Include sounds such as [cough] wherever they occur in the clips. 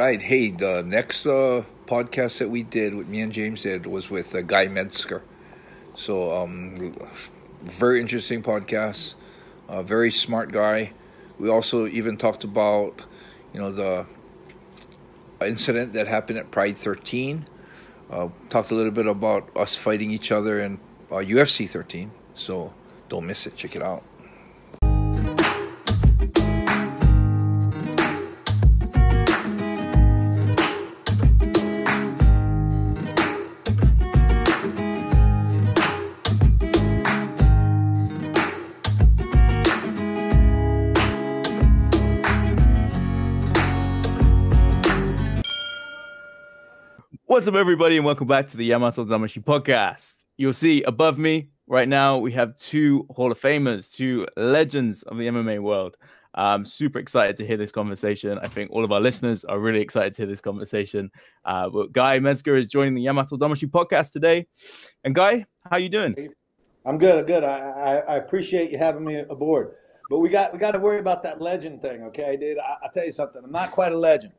right. Hey, the next uh, podcast that we did, with me and James did, was with uh, Guy Mezger. So, um, very interesting podcast. A very smart guy. We also even talked about, you know, the incident that happened at Pride 13. Uh, talked a little bit about us fighting each other in uh, UFC 13. So don't miss it. Check it out. What's up, everybody, and welcome back to the Yamato Damashi podcast. You'll see above me right now, we have two Hall of Famers, two legends of the MMA world. I'm super excited to hear this conversation. I think all of our listeners are really excited to hear this conversation. Uh, but Guy Mezger is joining the Yamato Damashi podcast today. And Guy, how you doing? I'm good. good. I, I, I appreciate you having me aboard. But we got we got to worry about that legend thing, okay, dude? I, I'll tell you something. I'm not quite a legend.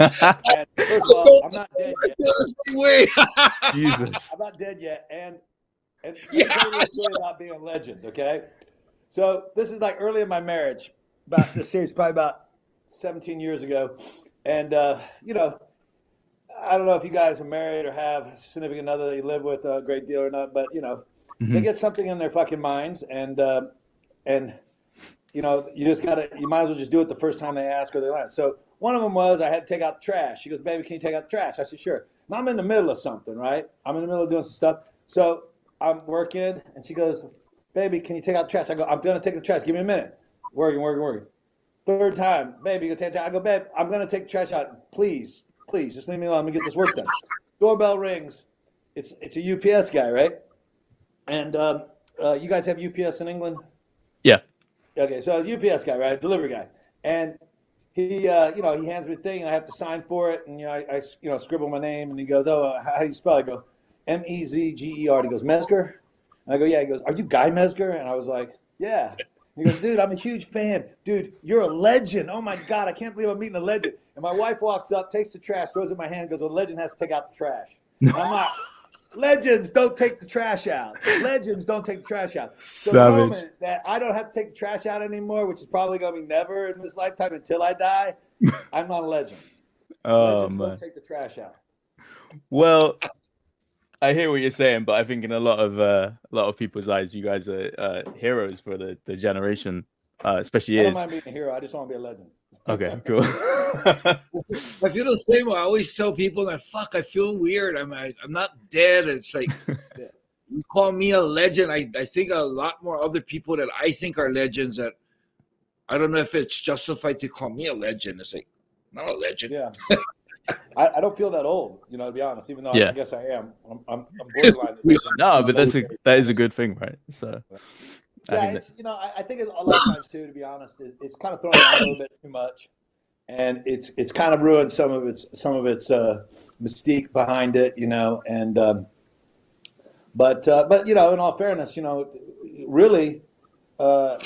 And [laughs] first I'm not dead yet. [laughs] Jesus. I'm not dead yet, and and Yeah, yeah, story about being a legend. Okay, so this is like early in my marriage. About this series, probably about 17 years ago, and uh, you know, I don't know if you guys are married or have a significant other that you live with a great deal or not, but you know, they Mhm. get something in their fucking minds, and uh, and you know, you just gotta, you might as well just do it the first time they ask or they ask. So one of them was I had to take out the trash. She goes, "Baby, can you take out the trash?" I said, "Sure." Now I'm in the middle of something, right? I'm in the middle of doing some stuff. So I'm working, and she goes, "Baby, can you take out the trash?" I go, "I'm gonna take the trash. Give me a minute." Working, working, working. Third time, baby, you take the trash? I go, "Babe, I'm gonna take the trash out. Please, please, just leave me alone. Let me get this work done." Doorbell rings. It's it's a UPS guy, right? And um, uh, you guys have UPS in England? Yeah. Okay, so UPS guy, right? Delivery guy, and he, uh, you know, he hands me a thing, and I have to sign for it, and you know, I, I you know, scribble my name, and he goes, "Oh, uh, how do you spell?" it?" I go, "M E Z G E R." He goes, "Mezger," and I go, "Yeah." He goes, "Are you Guy Mezger?" And I was like, "Yeah." He goes, "Dude, I'm a huge fan. Dude, you're a legend. Oh my god, I can't believe I'm meeting a legend." And my wife walks up, takes the trash, throws it in my hand, goes, "Well, legend has to take out the trash." And I'm like. Legends don't take the trash out. Legends don't take the trash out. So the moment that I don't have to take the trash out anymore, which is probably going to be never in this lifetime until I die, [laughs] I'm not a legend. Oh, Legends man. don't take the trash out. Well, I hear what you're saying, but I think in a lot of uh, a lot of people's eyes, you guys are uh, heroes for the, the generation, uh, especially I don't years. mind being a hero. I just want to be a legend. Okay, [laughs] cool. I feel the same way. I always tell people that fuck, I feel weird. I'm I, I'm not dead. It's like [laughs] you call me a legend. I, I think a lot more other people that I think are legends that I don't know if it's justified to call me a legend. It's like not a legend. Yeah. I, I don't feel that old, you know, to be honest, even though I, Yeah. I guess I am. I'm, I'm, I'm borderline. [laughs] no, but that's a that is a good thing, right? So I Yeah, think it's, you know, I, I think a lot of times too, to be honest, it, it's kind of thrown out a little bit too much, and it's it's kind of ruined some of its some of its uh, mystique behind it, you know. And um, but uh, but you know, in all fairness, you know, really, uh,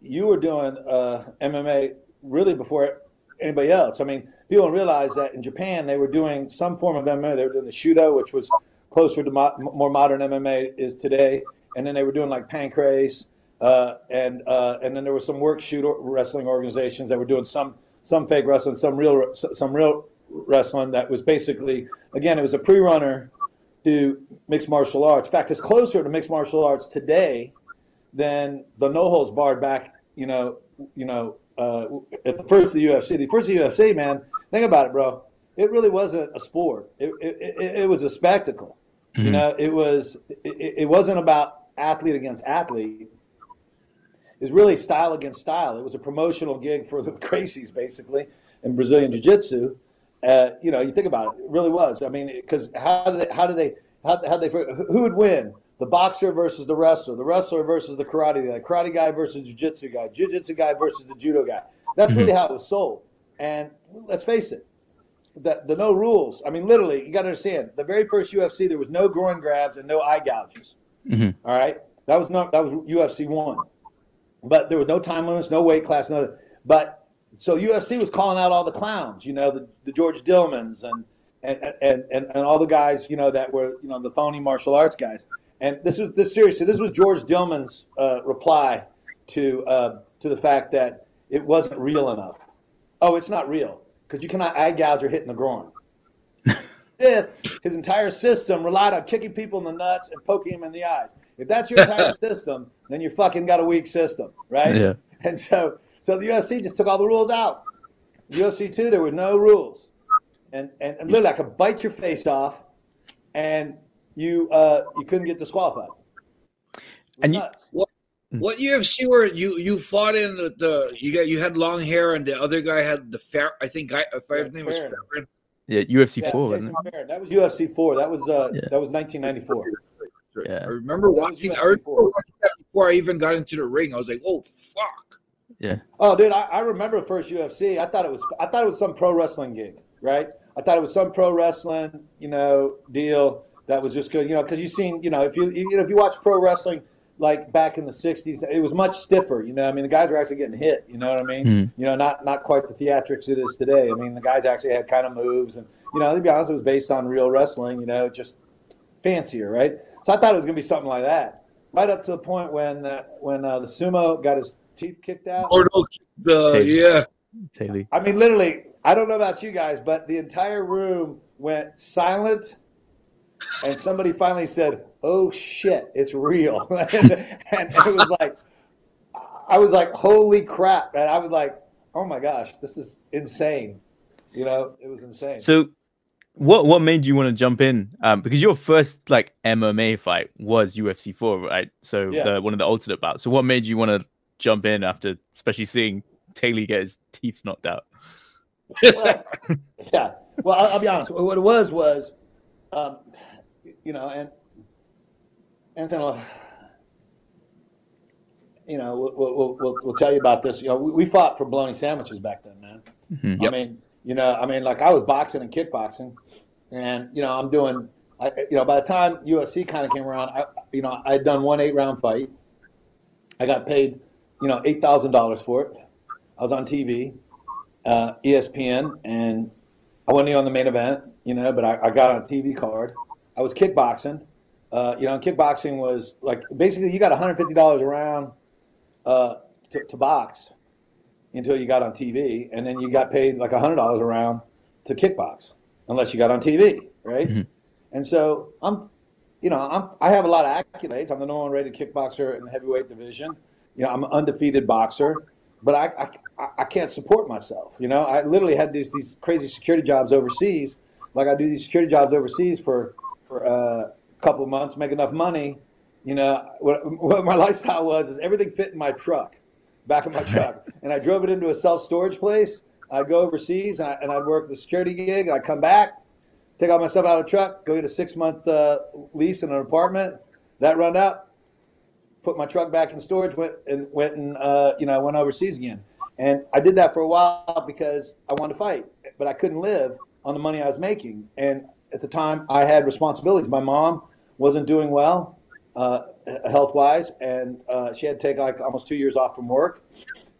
you were doing uh, MMA really before anybody else. I mean, people don't realize that in Japan they were doing some form of MMA. They were doing the Shooto, which was closer to mo- more modern MMA is today, and then they were doing like Pancrase, uh, and uh, and then there were some work shoot wrestling organizations that were doing some some fake wrestling, some real some real wrestling that was basically again it was a pre-runner to mixed martial arts. In fact, it's closer to mixed martial arts today than the no holds barred back. You know, you know, uh, at the first of the UFC. The first of the UFC, man. Think about it, bro. It really wasn't a sport. It it, it, it was a spectacle. You Mhm. know, it was it, it wasn't about athlete against athlete. It was really style against style. It was a promotional gig for the [laughs] Gracies, basically, in Brazilian Jiu-Jitsu. Uh, you know, you think about it, it really was. I mean, because how did they, how did they, how, how they, who would win? The boxer versus the wrestler, the wrestler versus the karate guy, karate guy versus jiu-jitsu guy, jiu-jitsu guy versus the judo guy. That's really how it was sold. And let's face it, the, the no rules. I mean, literally, you got to understand. The very first UFC, there was no groin grabs and no eye gouges. Mhm. All right, that was not that was UFC one, but there was no time limits, no weight class, no. But so UFC was calling out all the clowns, you know, the, the George Dillmans and, and, and, and, and all the guys, you know, that were, you know, the phony martial arts guys. And this was this seriously, this was George Dillman's uh, reply to uh, to the fact that it wasn't real enough. Oh, it's not real because you cannot eye gouge or hit in the groin. [laughs] if his entire system relied on kicking people in the nuts and poking them in the eyes. If that's your entire system, then you fucking got a weak system, right? Yeah. [laughs] And so, so the UFC just took all the rules out. UFC two, there were no rules, and and, and literally, I could bite your face off, and you uh, you couldn't get disqualified. And you- nuts. What UFC were you you fought in the, the you got you had long hair and the other guy had the fair I think guy if Yeah, his name was Fairn. Fairn. Yeah, UFC Yeah, four, Jason wasn't it? That was UFC four. That was uh, Yeah. that was 1994. Yeah. I remember watching I remember watching that before I even got into the ring. I was like, oh fuck. Yeah. Oh, dude, I, I remember the first UFC. I thought it was I thought it was some pro wrestling gig, right? I thought it was some pro wrestling, you know, deal that was just good, you know, because you seen, you know, if you you know if you watch pro wrestling like back in the '60s, it was much stiffer. You know, I mean, the guys were actually getting hit. You know what I mean? Mhm. You know, not not quite the theatrics it is today. I mean, the guys actually had kind of moves, and you know, to be honest, it was based on real wrestling. You know, just fancier, right? So I thought it was gonna be something like that. Right up to the point when uh, when uh, the sumo got his teeth kicked out. Or no, the Teila. yeah. Teila. I mean, literally, I don't know about you guys, but the entire room went silent, and somebody finally said, "Oh shit, it's real," [laughs] and, and it was like, I was like, "Holy crap!" And I was like, "Oh my gosh, this is insane." You know, it was insane. So, what what made you want to jump in? Um, because your first like MMA fight was UFC four, right? So Yeah. the, one of the alternate bouts. So what made you want to jump in after, especially seeing Teila get his teeth knocked out? well, [laughs] yeah. Well, I'll, I'll be honest. What it was was, um, you know, and Anthony, will- you know, we'll, we'll, we'll, we'll tell you about this. You know, we, we fought for bologna sandwiches back then, man. Mhm. I mean, you know, I mean, like I was boxing and kickboxing, and you know, I'm doing. I, you know, by the time UFC kind of came around, I, you know, I had done one eight round fight. I got paid, you know, eight thousand dollars for it. I was on TV, uh, ESPN, and I wasn't even on the main event, you know, but I, I got on a TV card. I was kickboxing. Uh, you know, kickboxing was like basically you got $150 a round uh, to, to box until you got on TV, and then you got paid like $100 a round to kickbox unless you got on TV, right? Mhm. And so I'm, you know, I'm I have a lot of accolades. I'm the number one rated kickboxer in the heavyweight division. You know, I'm an undefeated boxer, but I, I I can't support myself. You know, I literally had these these crazy security jobs overseas. Like I do these security jobs overseas for for uh, a couple of months, make enough money. You know, what, what my [laughs] lifestyle was is everything fit in my truck, back of my [laughs] truck, and I drove it into a self storage place. I'd go overseas and, I, I'd work the security gig. I'd come back, take all my stuff out of the truck, go get a six month uh, lease in an apartment. That run out, put my truck back in storage, went and went and uh, you know I went overseas again. And I did that for a while because I wanted to fight, but I couldn't live on the money I was making. And at the time, I had responsibilities. My mom wasn't doing well uh, health wise, and uh, she had to take like almost two years off from work.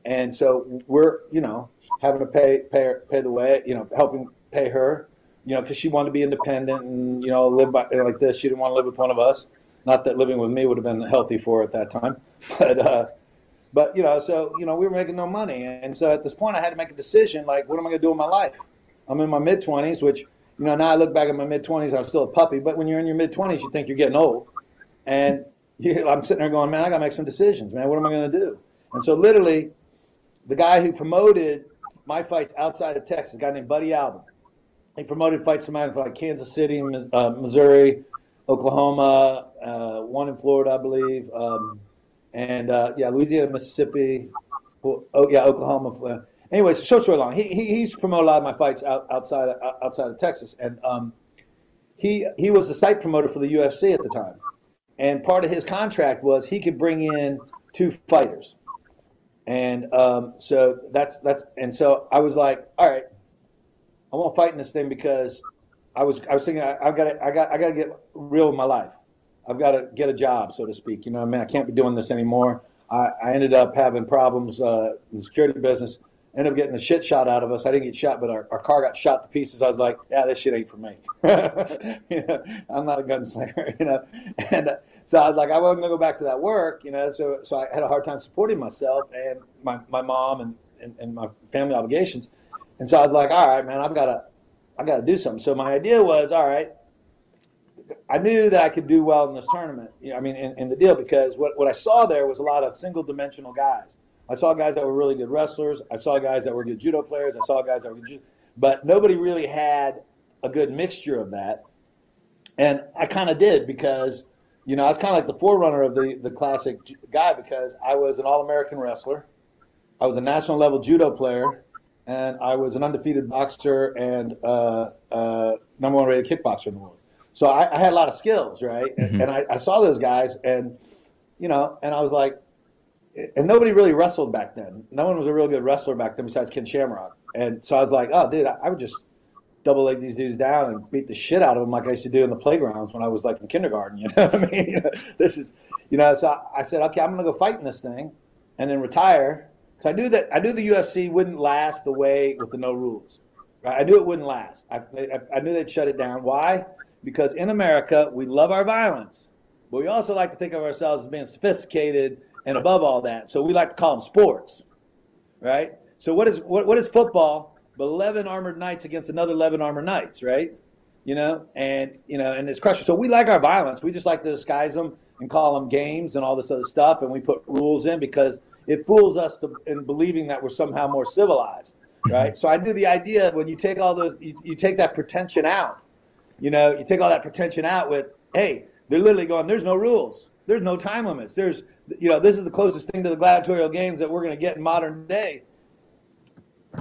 And so we're, you know, having to pay pay pay the way, you know, helping pay her, you know, because she wanted to be independent and you know live by like this. She didn't want to live with one of us. Not that living with me would have been healthy for her at that time, [laughs] but uh, but you know, so you know, we were making no money, and so at this point, I had to make a decision. Like, what am I going to do with my life? I'm in my mid twenties, which you know now I look back at my mid twenties, I was still a puppy. But when you're in your mid twenties, you think you're getting old, and you, [laughs] I'm sitting there going, man, I got to make some decisions, man. What am I going to do? And so literally, the guy who promoted my fights outside of Texas, a guy named Buddy Albin, he promoted fights for like Kansas City, uh, Missouri, Oklahoma, uh, one in Florida, I believe, um, and uh, yeah, Louisiana, Mississippi. Oh, yeah, Oklahoma. Anyways, short story long. He, he he's promoted a lot of my fights out, outside of, outside of Texas, and um, he he was the site promoter for the UFC at the time, and part of his contract was he could bring in two fighters, and um, so that's that's and so I was like, all right, I won't fight in this thing because I was I was thinking I, I've got to, I got I got to get real with my life. I've got to get a job, so to speak. You know, I mean, I can't be doing this anymore. I, I ended up having problems uh, in the security business. ended up getting the shit shot out of us. I didn't get shot, but our, our car got shot to pieces. I was like, yeah, this shit ain't for me. [laughs] you know, I'm not a gunslinger, [laughs] you know. And uh, so I was like, I wasn't gonna go back to that work, you know. So so I had a hard time supporting myself and my, my mom and, and, and my family obligations. And so I was like, all right, man, I've got to I got to do something. So my idea was, all right, I knew that I could do well in this tournament. You know, I mean, in, in, the deal because what, what I saw there was a lot of single dimensional guys. I saw guys that were really good wrestlers. I saw guys that were good judo players. I saw guys that were good, but nobody really had a good mixture of that. And I kind of did because, you know, I was kind of like the forerunner of the, the classic guy because I was an All American wrestler. I was a national level judo player and I was an undefeated boxer and uh, uh, number one rated kickboxer in the world. So I, I had a lot of skills, right? Mm-hmm. And I, I, saw those guys, and you know, and I was like, and nobody really wrestled back then. No one was a real good wrestler back then besides Ken Shamrock. And so I was like, oh, dude, I, I would just double leg these dudes down and beat the shit out of them like I used to do in the playgrounds when I was like in kindergarten. [laughs] You know what I mean? [laughs] this is, you know. So I, I said, okay, I'm gonna go fight in this thing, and then retire because I knew that I knew the UFC wouldn't last the way with the no rules. Right? I knew it wouldn't last. I, I, I knew they'd shut it down. Why? Because in America we love our violence, but we also like to think of ourselves as being sophisticated and above all that. So we like to call them sports, right? So what is what, what is football? But 11 armored knights against another 11 armored knights, right? You know, and you know, and it's crushing. So we like our violence. We just like to disguise them and call them games and all this other stuff, and we put rules in because it fools us to, in believing that we're somehow more civilized, right? so I do the idea when you take all those, you, you take that pretension out. You know, you take all that pretension out with, hey, they're literally going, there's no rules, there's no time limits, there's, you know, this is the closest thing to the gladiatorial games that we're going to get in modern day.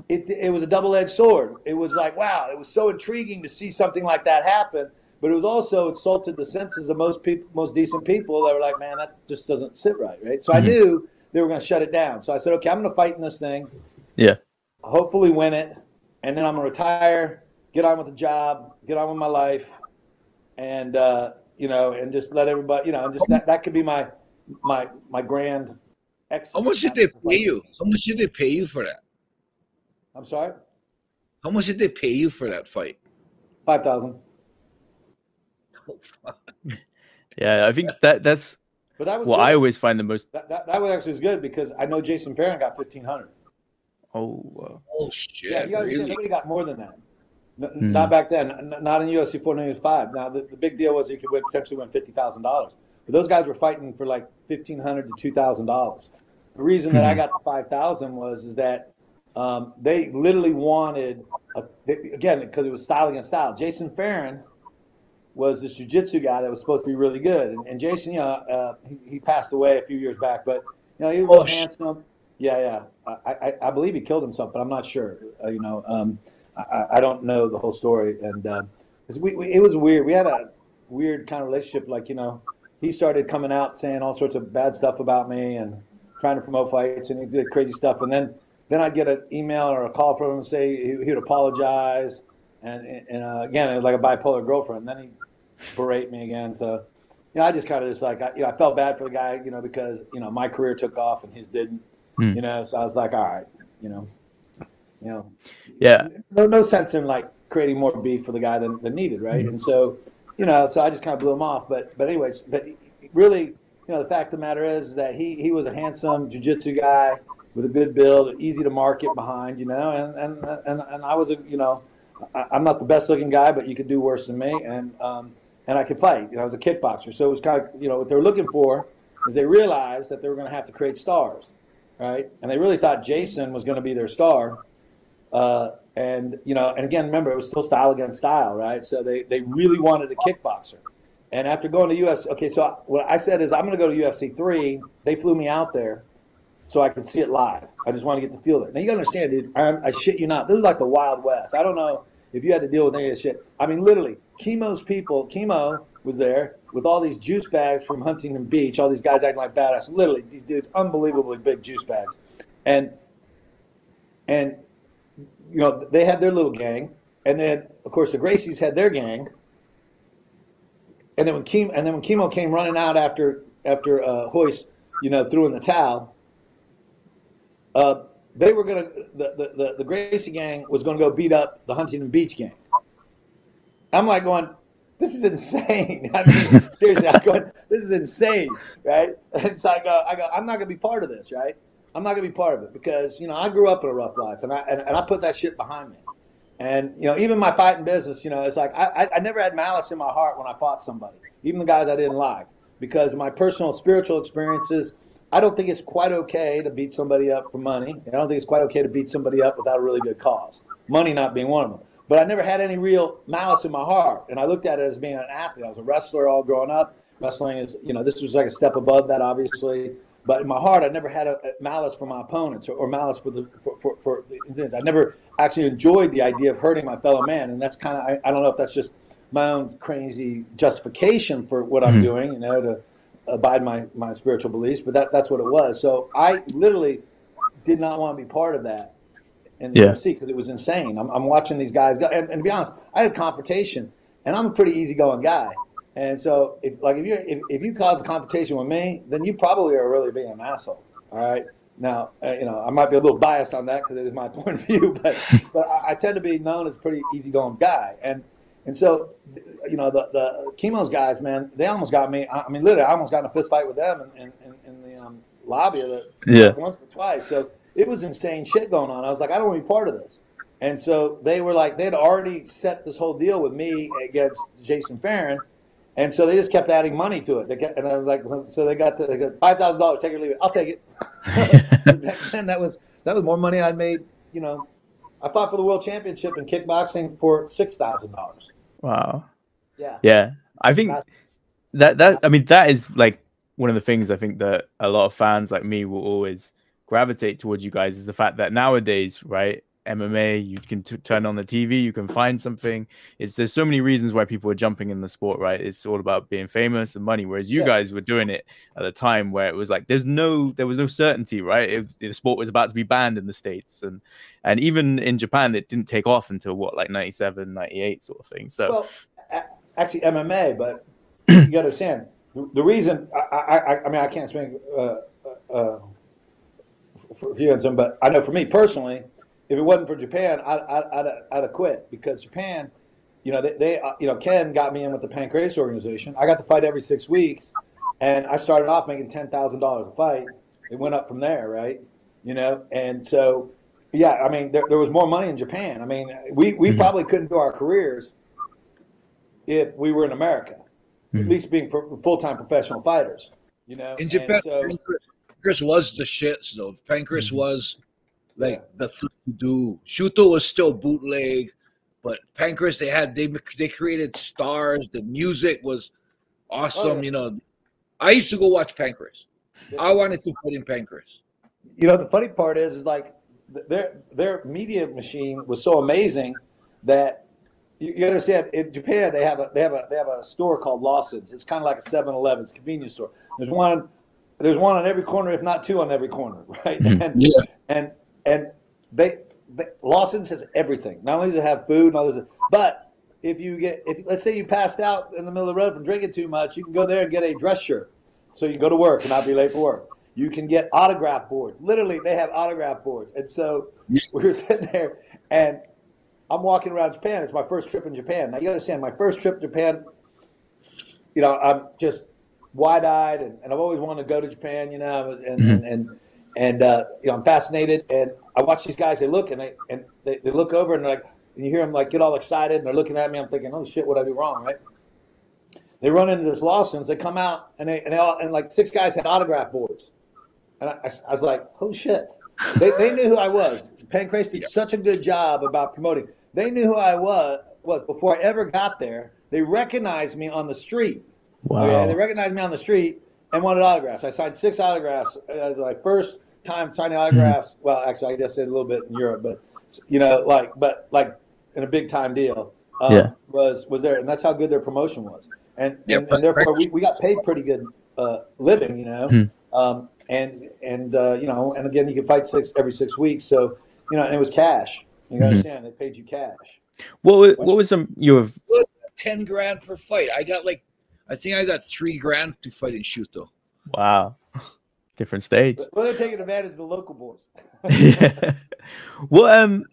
It, it was a double-edged sword. It was like, wow, it was so intriguing to see something like that happen but it was also insulted the senses of most people, most decent people that were like, man, that just doesn't sit right, right? So mm-hmm. I knew they were going to shut it down. So I said, okay, I'm going to fight in this thing. Yeah. Hopefully win it, and then I'm going to retire, get on with the job, get on with my life, and uh, you know, and just let everybody, you know, and just that, that could be my my my grand. How much did they pay you? How much did they pay you for that? I'm sorry. How much did they pay you for that fight? Five thousand. Oh, yeah, I think that that's but that was well. Good. I always find the most that, that, that was actually was good because I know Jason Fairn got fifteen hundred. Oh, oh shit! Yeah, you got really? nobody got more than that. N- mm. Not back then. Not in UFC 495. Now the, the big deal was you could win, potentially win fifty thousand dollars. But those guys were fighting for like fifteen hundred to two thousand dollars. The reason mm. that I hmm. got the five thousand was is that um, they literally wanted a, they, again because it was style against style. Jason Fairn was this jiu-jitsu guy that was supposed to be really good. And, and Jason, you know, uh, he, he, passed away a few years back, but you know, he was oh, handsome. Yeah, yeah. I, I, I, believe he killed himself, but I'm not sure. Uh, you know, um, I, I, don't know the whole story. And uh, we, we, it was weird. We had a weird kind of relationship. Like, you know, he started coming out saying all sorts of bad stuff about me and trying to promote fights, and he did crazy stuff. And then, then I'd get an email or a call from him and say he, he would apologize. And, and uh, again, it was like a bipolar girlfriend. And then he'd berate me again. So, you know, I just kind of just like, I, you know, I felt bad for the guy, you know, because, you know, my career took off and his didn't, mm. you know, so I was like, all right, you know, you know, yeah, no, no sense in like creating more beef for the guy than, than needed. Right. Mm. And so, you know, so I just kind of blew him off. But, but anyways, but really, you know, the fact of the matter is that he, he was a handsome jiu-jitsu guy with a good build, easy to market behind, you know, and, and, and, and I was a, you know, I, am not the best looking guy, but you could do worse than me. And, um, and I could fight. You know, I was a kickboxer, so it was kind of you know what they were looking for is they realized that they were going to have to create stars, right? And they really thought Jason was going to be their star. Uh, and you know, and again, remember it was still style against style, right? So they they really wanted a kickboxer. And after going to UFC, okay, so what I said is I'm going to go to UFC three. They flew me out there so I could see it live. I just want to get the feel of it. Now you got to understand, dude. I'm, I shit you not. This is like the Wild West. I don't know if you had to deal with any of this shit. I mean, literally, Kimo's people, Kimo was there with all these juice bags from Huntington Beach, all these guys acting like badass. Literally, these dudes, unbelievably big juice bags. And, and, you know, they had their little gang. And then, of course, the Gracies had their gang. And then when Kimo, and then when Kimo came running out after after uh, Royce, you know, threw in the towel, uh, they were gonna the, the, the, the Gracie gang was gonna go beat up the Huntington Beach gang. I'm like going, this is insane. [laughs] I mean, seriously, I'm going, this is insane, right? And so I go, I go, I'm not gonna be part of this, right? I'm not gonna be part of it because you know I grew up in a rough life and I and, and I put that shit behind me. And you know, even my fighting business, you know, it's like I, I never had malice in my heart when I fought somebody, even the guys I didn't like, because my personal spiritual experiences. I don't think it's quite okay to beat somebody up for money. I don't think it's quite okay to beat somebody up without a really good cause. Money not being one of them. But I never had any real malice in my heart, and I looked at it as being an athlete. I was a wrestler all growing up. Wrestling is, you know, this was like a step above that, obviously. But in my heart, I never had a, a malice for my opponents or, or malice for the for, for, for the, I never actually enjoyed the idea of hurting my fellow man, and that's kind of I, I, don't know if that's just my own crazy justification for what I'm mm-hmm. doing, you know, to abide my my spiritual beliefs, but that that's what it was. So I literally did not want to be part of that in the yeah. UFC because it was insane. I'm, I'm watching these guys go, and, and, to be honest, I had confrontation, and I'm a pretty easygoing guy. And so, if like if you if, if you cause a confrontation with me, then you probably are really being an asshole. All right. Now, uh, you know, I might be a little biased on that because it is my [laughs] point of view, but but I, I, tend to be known as a pretty easygoing guy, and and so, you know, the the Kimo's guys, man, they almost got me. I, I mean, literally, I almost got in a fist fight with them in, in, in the um, lobby of the yeah once or twice. So it was insane shit going on. I was like, I don't want to be part of this. And so they were like, they'd already set this whole deal with me against Jason Fairn. And so they just kept adding money to it. They kept, and I was like, so they got, the, they got five thousand dollars. Take it or leave it. I'll take it. [laughs] [laughs] Back then, that was that was more money I'd made. You know, I fought for the world championship in kickboxing for six thousand dollars. Wow. Yeah. Yeah, I think that that I mean that is like one of the things I think that a lot of fans like me will always gravitate towards you guys is the fact that nowadays, right, MMA, you can t- turn on the TV, you can find something. It's there's so many reasons why people are jumping in the sport, right? It's all about being famous and money. Whereas you yeah. guys were doing it at a time where it was like there's no there was no certainty, right? It, the sport was about to be banned in the states, and and even in Japan, it didn't take off until what like 97, 98 sort of thing. So, well, actually MMA, but [clears throat] you got to understand the reason. I, I, I mean, I can't speak. Uh, uh, uh for you and some, but I know for me personally, if it wasn't for Japan, I, I, I'd, I'd have quit because Japan, you know, they, they, uh, you know, Ken got me in with the Pancrase organization. I got to fight every six weeks, and I started off making ten thousand dollars a fight. It went up from there, right? You know, and so, yeah, I mean, there, there was more money in Japan. I mean, we, we mm-hmm. probably couldn't do our careers if we were in America, mm-hmm. at least being full time professional fighters. You know, in Japan, so, Pancrase was the shit. So Pancrase mm-hmm. was like the thing to do. Shooto was still bootleg, but Pancrase they had they they created stars. The music was awesome. Oh, yeah. You know, I used to go watch Pancrase. I wanted to fight in Pancrase. You know, the funny part is, is like their their media machine was so amazing that you, you understand. In Japan, they have a they have a they have a store called Lawson's. It's kind of like a 7-Eleven. It's a convenience store. There's one there's one on every corner, if not two on every corner, [laughs] right? Mm-hmm. And yeah. and and they, they Lawson's has everything. Not only does it have food and all this, but if you get if let's say you passed out in the middle of the road from drinking too much, you can go there and get a dress shirt, so you can go to work and not be late for work. You can get autograph boards. Literally, they have autograph boards. And so we were [laughs] sitting there, and I'm walking around Japan. It's my first trip in Japan. Now you understand, my first trip to Japan. You know, I'm just wide-eyed, and, and I've always wanted to go to Japan, you know, and mm-hmm. and and, and uh, you know, I'm fascinated. And I watch these guys; they look and they and they, they look over and they're like, and you hear them like get all excited, and they're looking at me. I'm thinking, oh shit, what I do wrong, right? They run into this Lawson's. They come out and they and they all and like six guys had autograph boards, and I, I was like, holy shit. They, they knew who I was. Pancrase did such a good job about promoting. They knew who I was was before I ever got there. They recognized me on the street. Wow. Okay, they recognized me on the street and wanted autographs. I signed six autographs. It was my first time signing autographs. well, actually, I guess did a little bit in Europe, but you know, like, but like in a big time deal. Um, yeah. Was was there, and that's how good their promotion was, and yeah, and, and, therefore we, we got paid pretty good uh, living, you know, hmm. um, and and uh, you know, and again, you could fight six every six weeks, so you know, and it was cash. You mm-hmm. understand? They paid you cash. What what was some you have ten grand per fight? I got like I think I got three grand to fight in Shooto. Wow. different stage. Well, they're taking advantage of the local boys. yeah. [laughs] Well, um,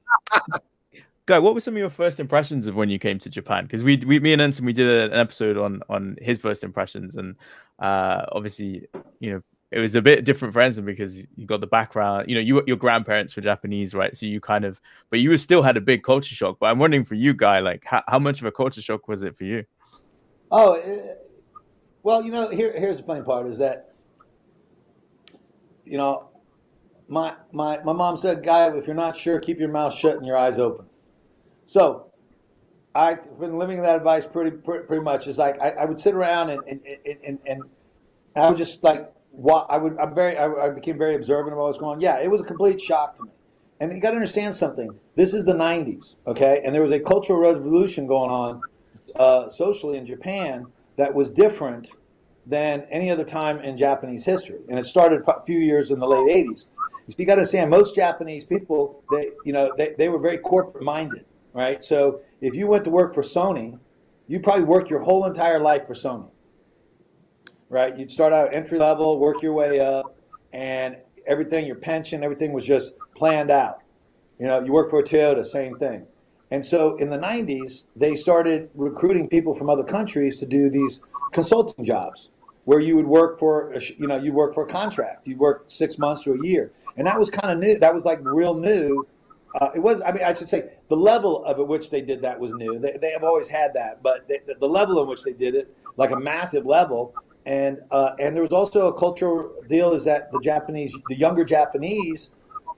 guy, what were some of your first impressions of when you came to Japan? Because we, we, me and Enson, we did an episode on on his first impressions, and uh, obviously, you know, it was a bit different for Enson because you got the background. You know, you your grandparents were Japanese, right? So you kind of, but you still had a big culture shock. But I'm wondering for you, guy, like how, how much of a culture shock was it for you? Oh, uh, well, you know, here here's the funny part is that, you know, my my my mom said, "Guy, if you're not sure, keep your mouth shut and your eyes open." So, I've been living that advice pretty pretty, much. It's like I, I would sit around and and, and and I would just like I would I'm very I, I became very observant of what was going. on. Yeah, it was a complete shock to me. And you got to understand something. This is the '90s, okay? And there was a cultural revolution going on uh, socially in Japan that was different than any other time in Japanese history. And it started a few years in the late 80s. You see, you got to understand, most Japanese people, they, you know, they, they were very corporate minded, right? So if you went to work for Sony, you probably worked your whole entire life for Sony, right? You'd start out entry level, work your way up, and everything, your pension, everything was just planned out. You know, you work for a Toyota, same thing. And so in the 90s, they started recruiting people from other countries to do these consulting jobs where you would work for, you know, you work for a contract. You work six months to a year. And that was kind of new. That was like real new. Uh, it was, I mean, I should say the level of which they did that was new. They, they have always had that, but they, the level in which they did it, like a massive level. And, uh, and there was also a cultural deal is that the Japanese, the younger Japanese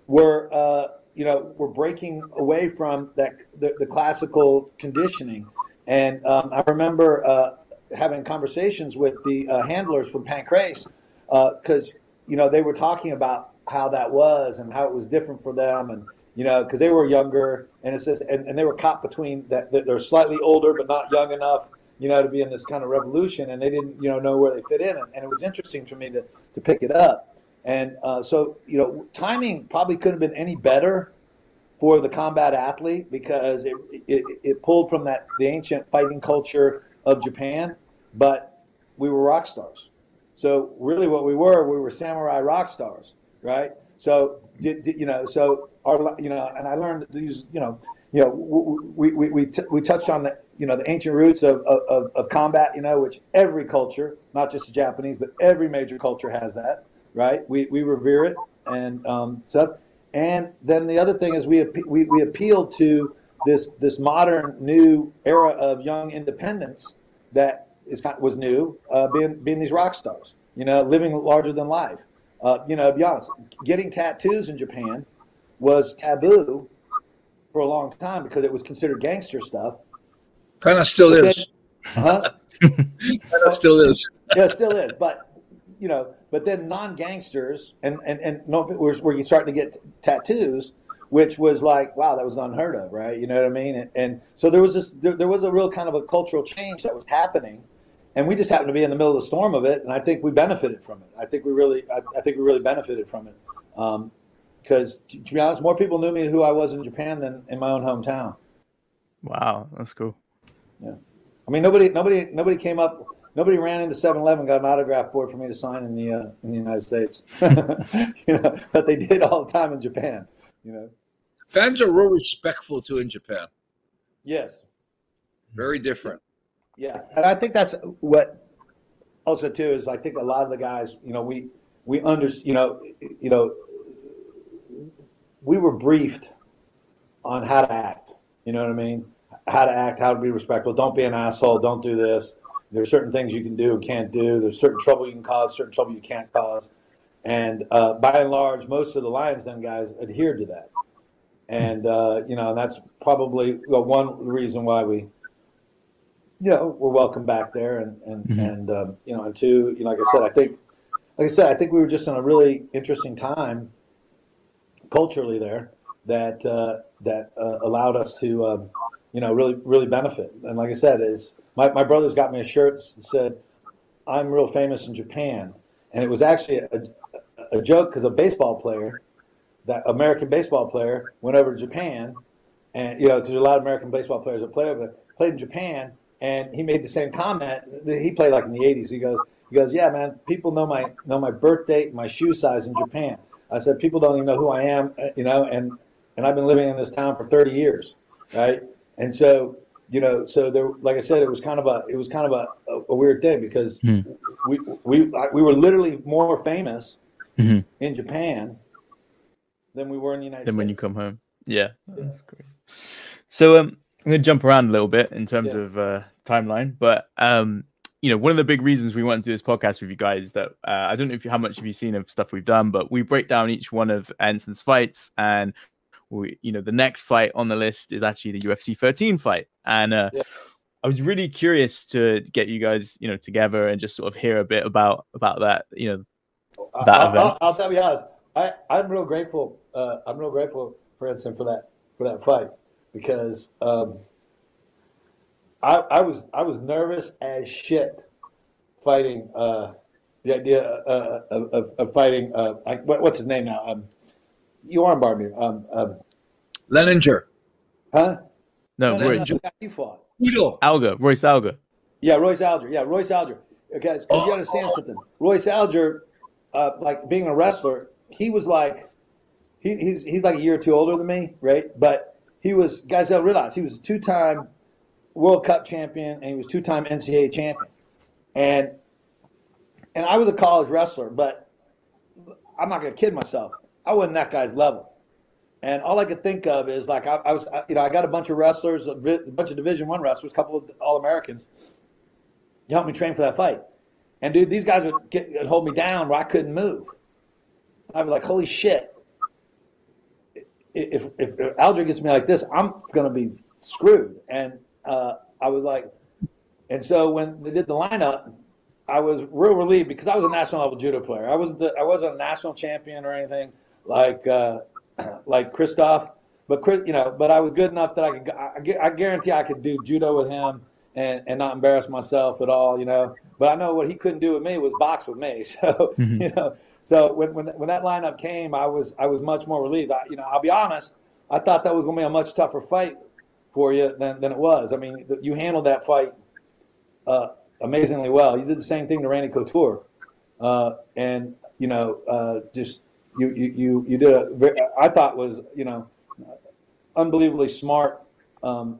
were, uh, you know, we're breaking away from that the, the classical conditioning. And um, I remember uh, having conversations with the uh, handlers from Pancrase because uh, you know they were talking about how that was and how it was different for them, and you know because they were younger and it says and, and they were caught between that they're slightly older but not young enough you know to be in this kind of revolution and they didn't you know know where they fit in and, and it was interesting for me to to pick it up and uh, so, you know, timing probably couldn't have been any better for the combat athlete because it, it, it pulled from that the ancient fighting culture of Japan, but we were rock stars. So really, what we were, we were samurai rock stars, right? So did, did you know? So our you know, and I learned these you know, you know, we we we, t- we touched on the you know the ancient roots of, of of combat, you know, which every culture, not just the Japanese, but every major culture has that right? We, we revere it and um, stuff. And then the other thing is we, we, we appeal to this, this modern new era of young independence that is, was new, uh, being, being these rock stars, you know, living larger than life. Uh, you know, to be honest, getting tattoos in Japan was taboo for a long time because it was considered gangster stuff. Kind of still but is. Then, huh? [laughs] still is. yeah, still is. But you know, but then non-gangsters and and and no, where you start to get tattoos, which was like, wow, that was unheard of, right? You know what I mean? And, and so there was this, there, there, was a real kind of a cultural change that was happening, and we just happened to be in the middle of the storm of it, and I think we benefited from it. I think we really, I, I think we really benefited from it, because um, to, to be honest, more people knew me who I was in Japan than in my own hometown. Wow, that's cool. Yeah, I mean, nobody, nobody, nobody came up nobody ran into 7-Eleven got an autograph board for me to sign in the uh, in the United States. [laughs] you know, but they did all the time in Japan. You know, fans are real respectful too in Japan. Yes, very different. Yeah, and I think that's what also too is I think a lot of the guys, you know, we we under you know you know we were briefed on how to act. You know what I mean? How to act, how to be respectful. Don't be an asshole. Don't do this. There's certain things you can do and can't do. There's certain trouble you can cause, certain trouble you can't cause. And uh, by and large, most of the Lions Den guys adhered to that. And, uh, you know, and that's probably well, one reason why we, you know, we're welcome back there. And, and, mm-hmm. and um, you know, and two, you know, like I said, I think, like I said, I think we were just in a really interesting time culturally there that, uh, that uh, allowed us to, um, you know, really, really benefit. And like I said, is my, my brother's got me a shirt that said, I'm real famous in Japan. And it was actually a, a, joke because a baseball player, that American baseball player, went over to Japan. And, you know, there's a lot of American baseball players that play over there, played in Japan. And he made the same comment. He played like in the 80s. He goes, He goes, "Yeah, man. People know my know my birth date, my shoe size in Japan." I said, "People don't even know who I am, uh, you know, and and I've been living in this town for 30 years, right?" And so, you know, so there, like I said, it was kind of a it was kind of a, a, a weird thing because Hmm. we we I- we were literally more famous Mhm. in Japan than we were in the United Then States. when you come home, yeah, that's great. So um, I'm going to jump around a little bit in terms Yeah. of uh, timeline, but um, you know, one of the big reasons we wanted to do this podcast with you guys is that uh, I don't know if you, how much have you seen of stuff we've done, but we break down each one of Enson's fights, and we, you know, the next fight on the list is actually the UFC 13 fight, and uh, Yeah. I was really curious to get you guys, you know, together and just sort of hear a bit about about that, you know, that I'll, event. I'll, I'll tell you honest. I, I'm real grateful. Uh, I'm real grateful, for instance, for that for that fight because um, I, I was I was nervous as shit fighting uh, the idea uh, of, of, of fighting. Uh, I, what, what's his name now? Um, you armbarred me. Um, um, Leininger, huh? no, No, no, Royce, no, you fought. Tito. Alger, Royce Alger. Yeah, Royce Alger. Yeah, Royce Alger. Okay, 'cause Oh. you understand something. Royce Alger, uh, like being a wrestler, he was like, he, he's he's like a year or two older than me, right? But he was guys don't realize he was a two-time World Cup champion and he was two-time NCAA champion, and and I was a college wrestler, but I'm not gonna kid myself. I wasn't that guy's level. And all I could think of is like I, I was, I- you know, I got a bunch of wrestlers, a a bunch of Division One wrestlers, a couple of All Americans, you helped me train for that fight. And dude, these guys would get would hold me down where I couldn't move. I'd be like, holy shit. If, if, if Alger gets me like this, I'm to be screwed. And uh, I was like, and so when they did the lineup, I was real relieved because I was a national level judo player. I wasn't the, I wasn't a national champion or anything like uh, like Christophe, but Chris, you know, but I was good enough that I could. I, I guarantee I could do judo with him and, and not embarrass myself at all, you know. But I know what he couldn't do with me was box with me. [laughs] So Mhm. you know, so when, when when that lineup came, I was I was much more relieved. I, you know, I'll be honest. I thought that was going to be a much tougher fight for you than, than it was. I mean, you handled that fight uh, amazingly well. You did the same thing to Randy Couture, uh, and you know, uh, just you you you you did a very, I thought was you know unbelievably smart um,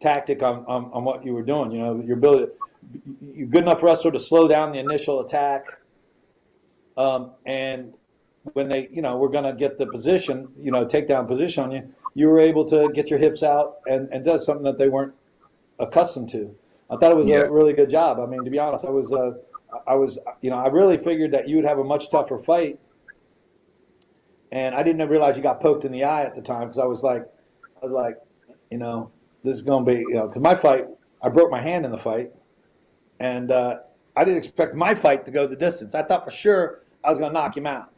tactic on, on on what you were doing. You know, your ability, you're good enough wrestler to slow down the initial attack, um, and when they you know were going to get the position, you know, takedown position on you, you were able to get your hips out and and does something that they weren't accustomed to. I thought it was Yeah. a really good job. I mean, to be honest, I was, uh, I was, you know, I really figured that you would have a much tougher fight, and I didn't realize you got poked in the eye at the time because I was like, I was like, you know, this is going to be, you know, because my fight, I broke my hand in the fight, and uh, I didn't expect my fight to go the distance. I thought for sure I was going to knock him out,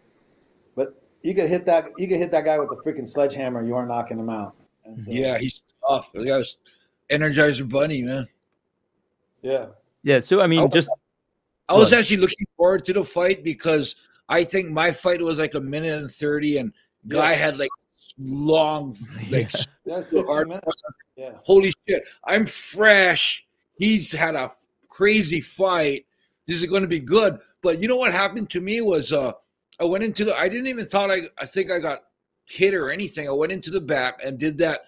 but you could hit that, you could hit that guy with a freaking sledgehammer, you aren't knocking him out. And so, Yeah, he's tough. The guy's Energizer Bunny, man. yeah. Yeah. So I mean, Oh. just I was Right. actually looking forward to the fight because I think my fight was like a minute and thirty, and guy Yeah. had like long, [laughs] like That's So 15 hard. Yeah. holy shit, I'm fresh. He's had a crazy fight. This is going to be good. But you know what happened to me was uh I went into the I didn't even thought I I think I got hit or anything. I went into the back and did that.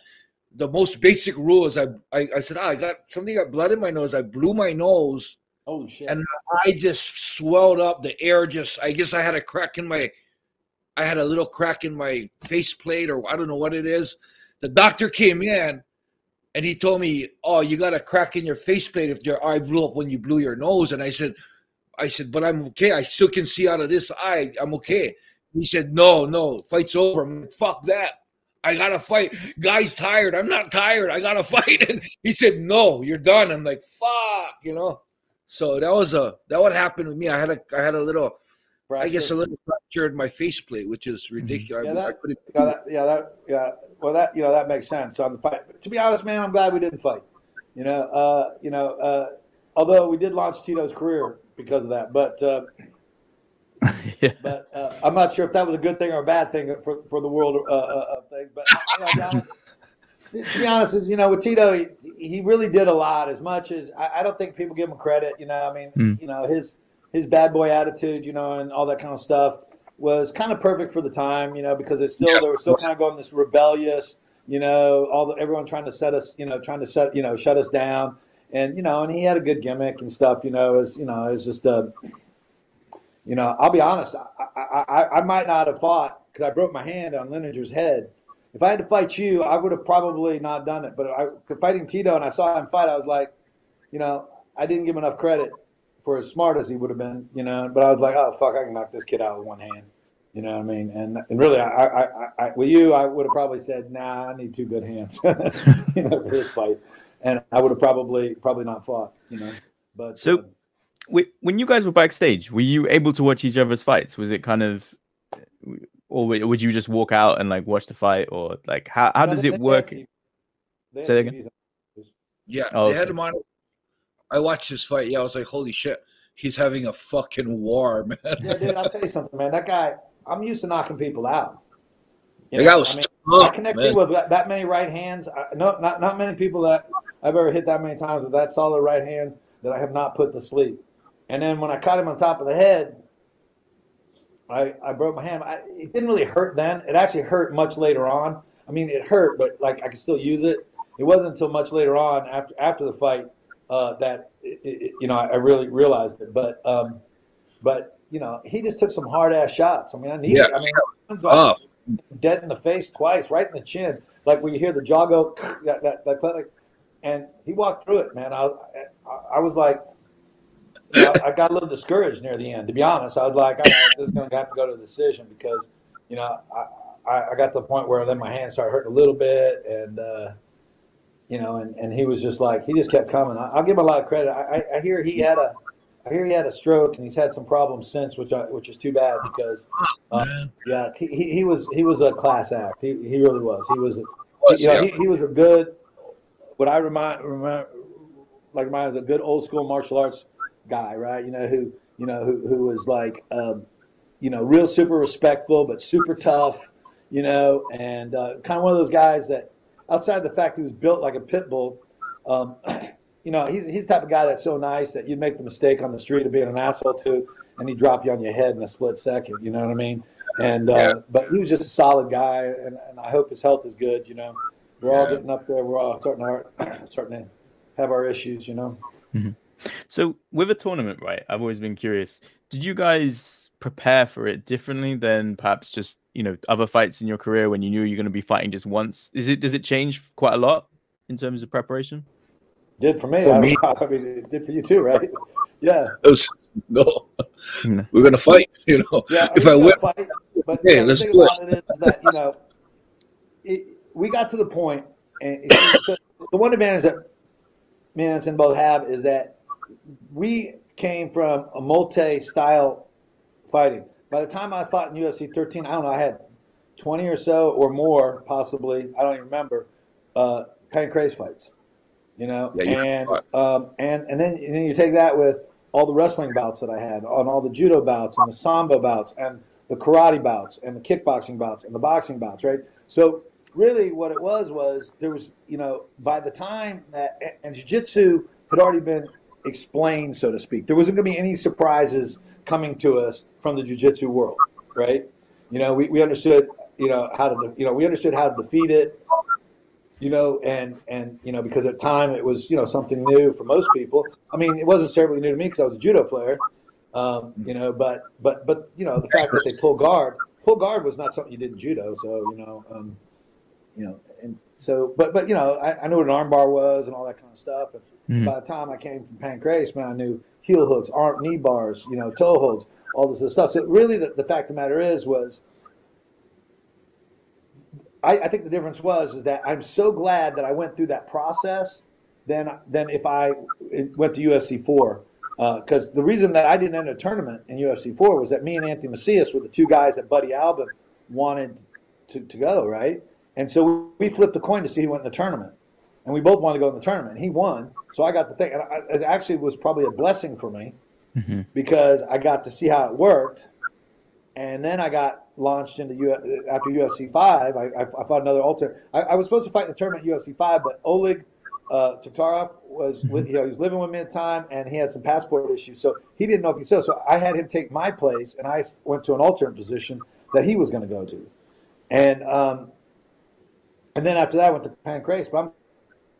The most basic rule is I I, I said, ah, I got something got blood in my nose. I blew my nose Holy shit. and I just swelled up. The air just, I guess I had a crack in my, I had a little crack in my faceplate, or I don't know what it is. The doctor came in and he told me, Oh, you got a crack in your faceplate if your eye blew up when you blew your nose. And I said, I said, but I'm okay. I still can see out of this eye. I'm okay. He said, No, no, fight's over. Like, fuck that. I gotta fight. Guy's tired. I'm not tired. I gotta [laughs] fight. And he said, No, you're done. I'm like, fuck, you know. So that was a that what happened with me. I had a I had a little I guess a little fracture in my faceplate, which is ridiculous. Yeah, I, that- I Yeah, that, yeah, that, yeah. Well, that you know that makes sense on the fight. But to be honest, man, I'm glad we didn't fight. You know, uh, you know, uh, although we did launch Tito's career because of that, but uh, [laughs] yeah. but uh, I'm not sure if that was a good thing or a bad thing for, for the world uh, uh, of things. But you know, to be honest, to be honest, is you know with Tito, he, he really did a lot. As much as I, I don't think people give him credit. You know, I mean, Mm. you know his his bad boy attitude, you know, and all that kind of stuff was kind of perfect for the time, you know, because it's still Yeah. they were still kind of going this rebellious, you know, all the everyone trying to set us, you know, trying to shut you know shut us down, and you know, and he had a good gimmick and stuff, you know, was you know it was just uh, you know, I'll be honest, I I, I, I might not have fought because I broke my hand on Leininger's head. If I had to fight you, I would have probably not done it. But I, fighting Tito and I saw him fight, I was like, you know, I didn't give him enough credit for as smart as he would have been, you know. But I was like, oh fuck, I can knock this kid out with one hand. You know what I mean? And and really, I, I, I, I with you, I would have probably said, nah, I need two good hands, [laughs] you know, for this fight, and I would have probably probably not fought, you know. But So- uh, when you guys were backstage, were you able to watch each other's fights? Was it kind of, or would would you just walk out and like watch the fight, or like how how no, does it work? had- they Say that TVs on. Yeah, Oh, they had him on. I watched his fight. Yeah, I was like, holy shit, he's having a fucking war, [laughs] man. Yeah, dude, I'll tell you something, man. That guy, I'm used to knocking people out. You The know, guy was I mean, I connected man. with that, that many right hands. I, no, not not many people that I've ever hit that many times with that solid right hand that I have not put to sleep. And then when I caught him on top of the head, I I broke my hand. I, it didn't really hurt then. It actually hurt much later on. I mean, it hurt, but like I could still use it. It wasn't until much later on after after the fight uh, that it, it, you know I, I really realized it. But um, but you know he just took some hard ass shots. I mean, I need. Yeah, I mean, I'm dead in the face twice, right in the chin, like when you hear the jaw go that that, that like, and he walked through it, man. I I, I was like, you know, I got a little discouraged near the end. To be honest, I was like, right, this is going to have to go to a decision because, you know, I, I, I got to the point where then my hands started hurting a little bit, and uh, you know, and, and he was just like, he just kept coming. I, I'll give him a lot of credit. I, I- I hear he had a, I hear he had a stroke, and he's had some problems since, which I, which is too bad because, uh, yeah, he, he was he was a class act. He, he really was. He was. Was, You know, he, he was a good. What I remind remember, like mine was a good old school martial arts guy, right? You know who you know who who was like, um, you know, real super respectful but super tough, you know, and uh, kind of one of those guys that, outside the fact he was built like a pit bull, um, [clears throat] you know, he's he's the type of guy that's so nice that you'd make the mistake on the street of being an asshole to, and he'd drop you on your head in a split second. You know what I mean? And uh, Yeah. but he was just a solid guy, and, and I hope his health is good. You know, we're all Yeah. getting up there. We're all starting to [clears throat] starting to have our issues. You know. So with a tournament, right? I've always been curious. Did you guys prepare for it differently than perhaps just you know other fights in your career when you knew you're going to be fighting just once? Is it does it change quite a lot in terms of preparation? Did for me. For I, me- [laughs] I mean, it did for you too, right? [laughs] Yeah. Was- no, No. we're gonna fight. [laughs] You know, Yeah, if I win, fight, but Hey, let's the thing do it. it is that you know, it, we got to the point, and it- so the one advantage that me and Enson both have is that we came from a multi-style fighting. By the time I fought in UFC 13, I don't know, I had 20 or so or more, possibly. I don't even remember. Uh, pancrase fights, you know, Yeah, and um, and and then and then you take that with all the wrestling bouts that I had, on all the judo bouts and the sambo bouts and the karate bouts and the kickboxing bouts and the boxing bouts, right? So really, what it was was there was, you know, by the time that and jiu-jitsu had already been explained, so to speak, there wasn't going to be any surprises coming to us from the jiu-jitsu world, right? You know, we, we understood, you know, how to, you know, we understood how to defeat it, you know, and and you know because at time it was you know something new for most people. I mean, it wasn't necessarily new to me because I was a judo player, um, you know. But but but you know the fact that they pull guard, pull guard was not something you did in judo. So you know, um, you know, so but but you know I, I knew what an armbar was and all that kind of stuff. And Mhm. by the time I came from pancrase, man, I knew heel hooks, arm knee bars, you know, toe holds, all this other stuff. So really, the, the fact of the matter is was I, I think the difference was is that I'm so glad that I went through that process than than if I went to UFC four. Because the reason that I didn't enter a tournament in UFC four was that me and Anthony Macias were the two guys that Buddy Albin wanted to, to go right, and so we flipped a coin to see who went in the tournament, and we both wanted to go in the tournament. He won, so I got the thing, and I, it actually was probably a blessing for me Mhm. because I got to see how it worked, and then I got launched into U- after UFC five. I, I, I fought another alter. I, I was supposed to fight in the tournament at UFC five, but Oleg uh, Taktarov was with, you know, he was living with me at the time, and he had some passport issues, so he didn't know if he so. So I had him take my place, and I went to an alternate position that he was going to go to, and um, and then after that I went to Pancrase. But I'm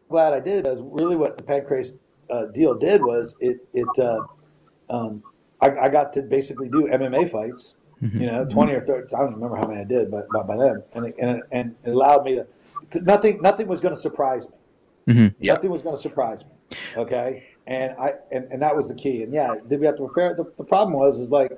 glad I did because really what the Pancrase uh, deal did was it it uh, um, I, I, got to basically do MMA fights, mm-hmm. you know, twenty or thirty. I don't remember how many I did, but by, by then, and it, and and it allowed me to. Nothing nothing was going to surprise me. Mm-hmm. Yeah. Nothing was going to surprise me. Okay. And I and, and that was the key. And yeah, did we have to prepare? The, the problem was is like,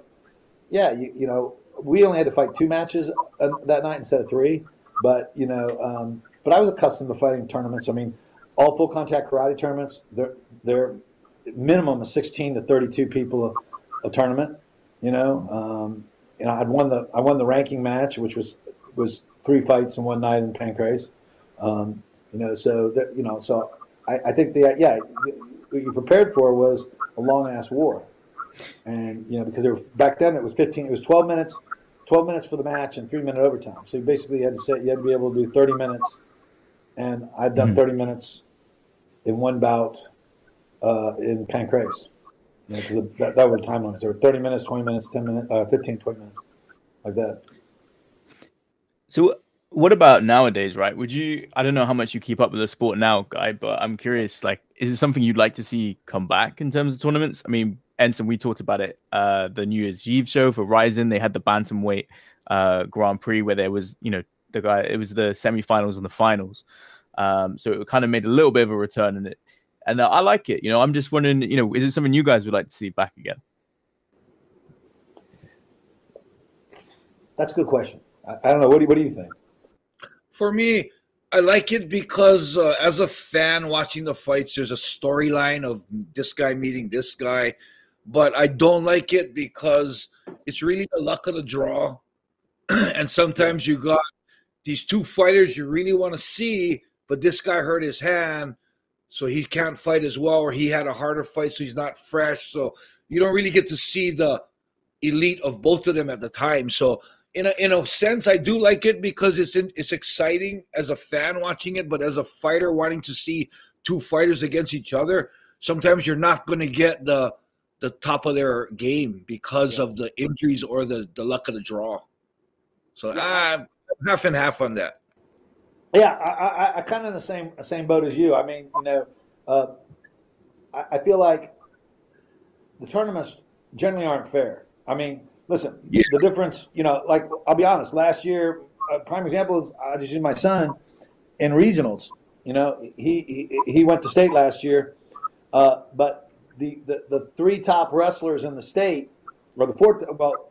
yeah, you, you know, we only had to fight two matches uh, that night instead of three. But you know, um, but I was accustomed to fighting tournaments. I mean, all full contact karate tournaments, they're they're minimum of 16 to 32 people a, a tournament. You know, um, and I'd won the I won the ranking match, which was was three fights in one night in Pancrase. Um, you know, so that you know, so I, I think the yeah, what you prepared for was a long ass war, and you know because there, back then it was 15, it was 12 minutes, 12 minutes for the match and three minute overtime. So you basically had to say you had to be able to do 30 minutes, and I'd done mm-hmm. 30 minutes in one bout uh, in Pancrase. You know, that, that were the time limits. There were 30 minutes, 20 minutes, 10 minutes, uh, 15, 20 minutes, like that. So what about nowadays, right? Would you? I don't know how much you keep up with the sport now, guy, but I'm curious. Like, is it something you'd like to see come back in terms of tournaments? I mean, Enson, we talked about it. Uh, the New Year's Eve show for Rizin, they had the bantamweight uh, Grand Prix where there was, you know, the guy. It was the semifinals and the finals. Um, so it kind of made a little bit of a return in it, and uh, I like it. You know, I'm just wondering, you know, is it something you guys would like to see back again? That's a good question. I, I don't know. What do, what do you think? for me, I like it because uh, as a fan watching the fights, there's a storyline of this guy meeting this guy. But I don't like it because it's really the luck of the draw. [clears throat] and sometimes you got these two fighters you really want to see, but this guy hurt his hand, so he can't fight as well, or he had a harder fight, so he's not fresh. So you don't really get to see the elite of both of them at the time. So in a in a sense, I do like it because it's in, it's exciting as a fan watching it, but as a fighter wanting to see two fighters against each other, sometimes you're not going to get the the top of their game because yeah. of the injuries or the the luck of the draw. So yeah. I'm half and half on that. Yeah, I, I, I kind of in the same same boat as you. I mean, you know, uh, I, I feel like the tournaments generally aren't fair. I mean, Listen, yeah. the difference, you know, like I'll be honest. Last year, a prime example is I just use my son in regionals. You know, he he, he went to state last year, uh, but the, the the three top wrestlers in the state, or the four, well,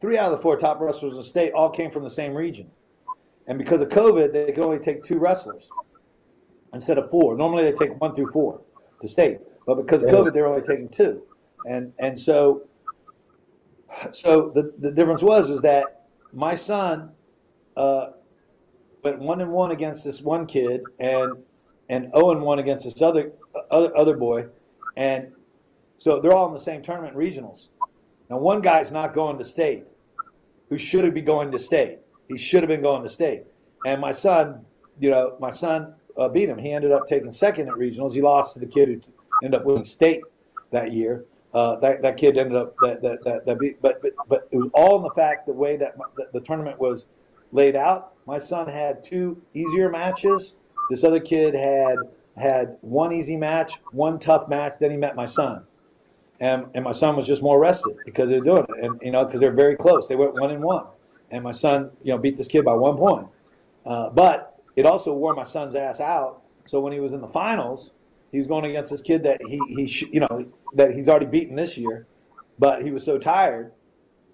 three out of the four top wrestlers in the state all came from the same region, and because of COVID, they could only take two wrestlers instead of four. Normally, they take one through four to state, but because of COVID, they're only taking two, and and so so the, the difference was is that my son uh, went one and one against this one kid and and zero and one against this other other other boy, and so they're all in the same tournament regionals. Now one guy's not going to state, who should have been going to state. He should have been going to state. And my son, you know, my son uh, beat him. He ended up taking second at regionals. He lost to the kid who ended up winning state that year. Uh, that, that kid ended up that that that, that be, but, but but it was all in the fact the way that the, the tournament was laid out. My son had two easier matches. This other kid had had one easy match, one tough match. Then he met my son, and and my son was just more rested because they're doing it, and you know because they're very close. They went one and one, and my son you know beat this kid by one point. Uh, but it also wore my son's ass out. So when he was in the finals, he was going against this kid that he he sh- you know that he's already beaten this year, but he was so tired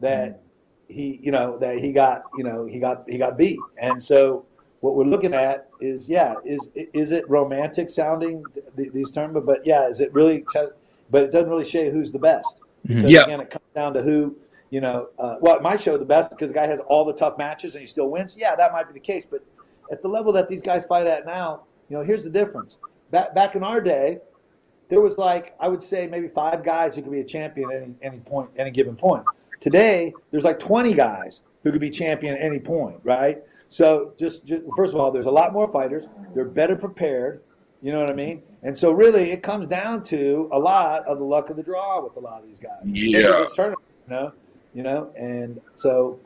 that he you know that he got you know he got he got beat, and so what we're looking at is yeah is is it romantic sounding these terms but, but yeah is it really te- but it doesn't really show who's the best mm-hmm. because yeah. again it comes down to who you know uh, well it might show the best because the guy has all the tough matches and he still wins yeah that might be the case but at the level that these guys fight at now you know here's the difference back back in our day, there was like I would say maybe five guys who could be a champion at any any point, any given point. Today, there's like 20 guys who could be champion at any point, right? So just, just first of all, there's a lot more fighters. They're better prepared. You know what I mean? And so really, it comes down to a lot of the luck of the draw with a lot of these guys. Yeah. Tournament, you know, you know, and so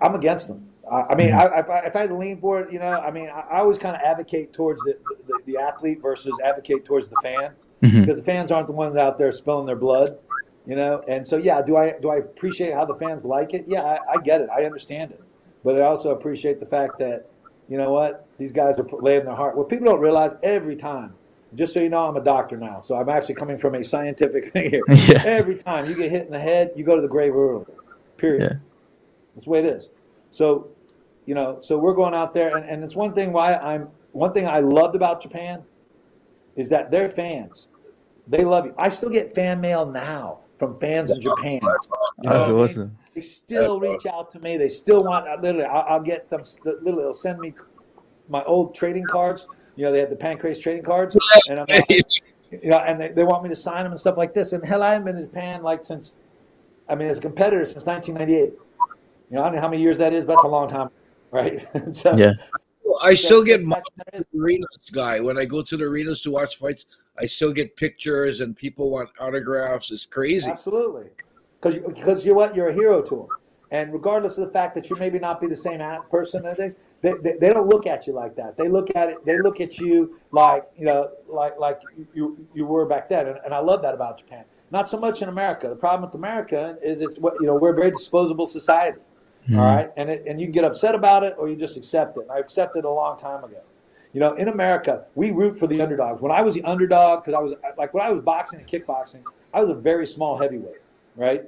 I'm against them. I, I mean, I, if, I, if I had to lean for it, you know, I mean, I, I always kind of advocate towards the, the, the athlete versus advocate towards the fan Mhm. because the fans aren't the ones out there spilling their blood, you know. And so, yeah, do I do I appreciate how the fans like it? Yeah, I, I get it, I understand it, but I also appreciate the fact that, you know what, these guys are laying their heart. Well, people don't realize every time. Just so you know, I'm a doctor now, so I'm actually coming from a scientific [laughs] thing here. [laughs] Yeah. Every time you get hit in the head, you go to the grave early. Period. Yeah. That's the way it is. So, you know, so we're going out there, and, and it's one thing why I'm one thing I loved about Japan is that their fans, they love you. I still get fan mail now from fans in Japan. You know That's I mean? awesome. They still reach out to me. They still want I literally. I'll, I'll get them. Literally, they'll send me my old trading cards. You know, they had the Pancrase trading cards, and I'm like, you know, and they, they want me to sign them and stuff like this. And hell, I haven't been to Japan like since, I mean, as a competitor since 1998. You know, I don't know how many years that is, but that's a long time, right? [laughs] so, Yeah. I still get that's- my that is- arenas guy when I go to the arenas to watch fights. I still get pictures and people want autographs. It's crazy. Absolutely, because because you're what you're a hero to them, and regardless of the fact that you maybe not be the same person and things, they, they, they don't look at you like that. They look at it. They look at you like you know like like you you were back then, and, and I love that about Japan. Not so much in America. The problem with America is it's what you know we're a very disposable society. Mm-hmm. All right, and it, and you can get upset about it or you just accept it. I accepted it a long time ago. You know, in America, we root for the underdogs. When I was the underdog, because I was like when I was boxing and kickboxing, I was a very small heavyweight, right?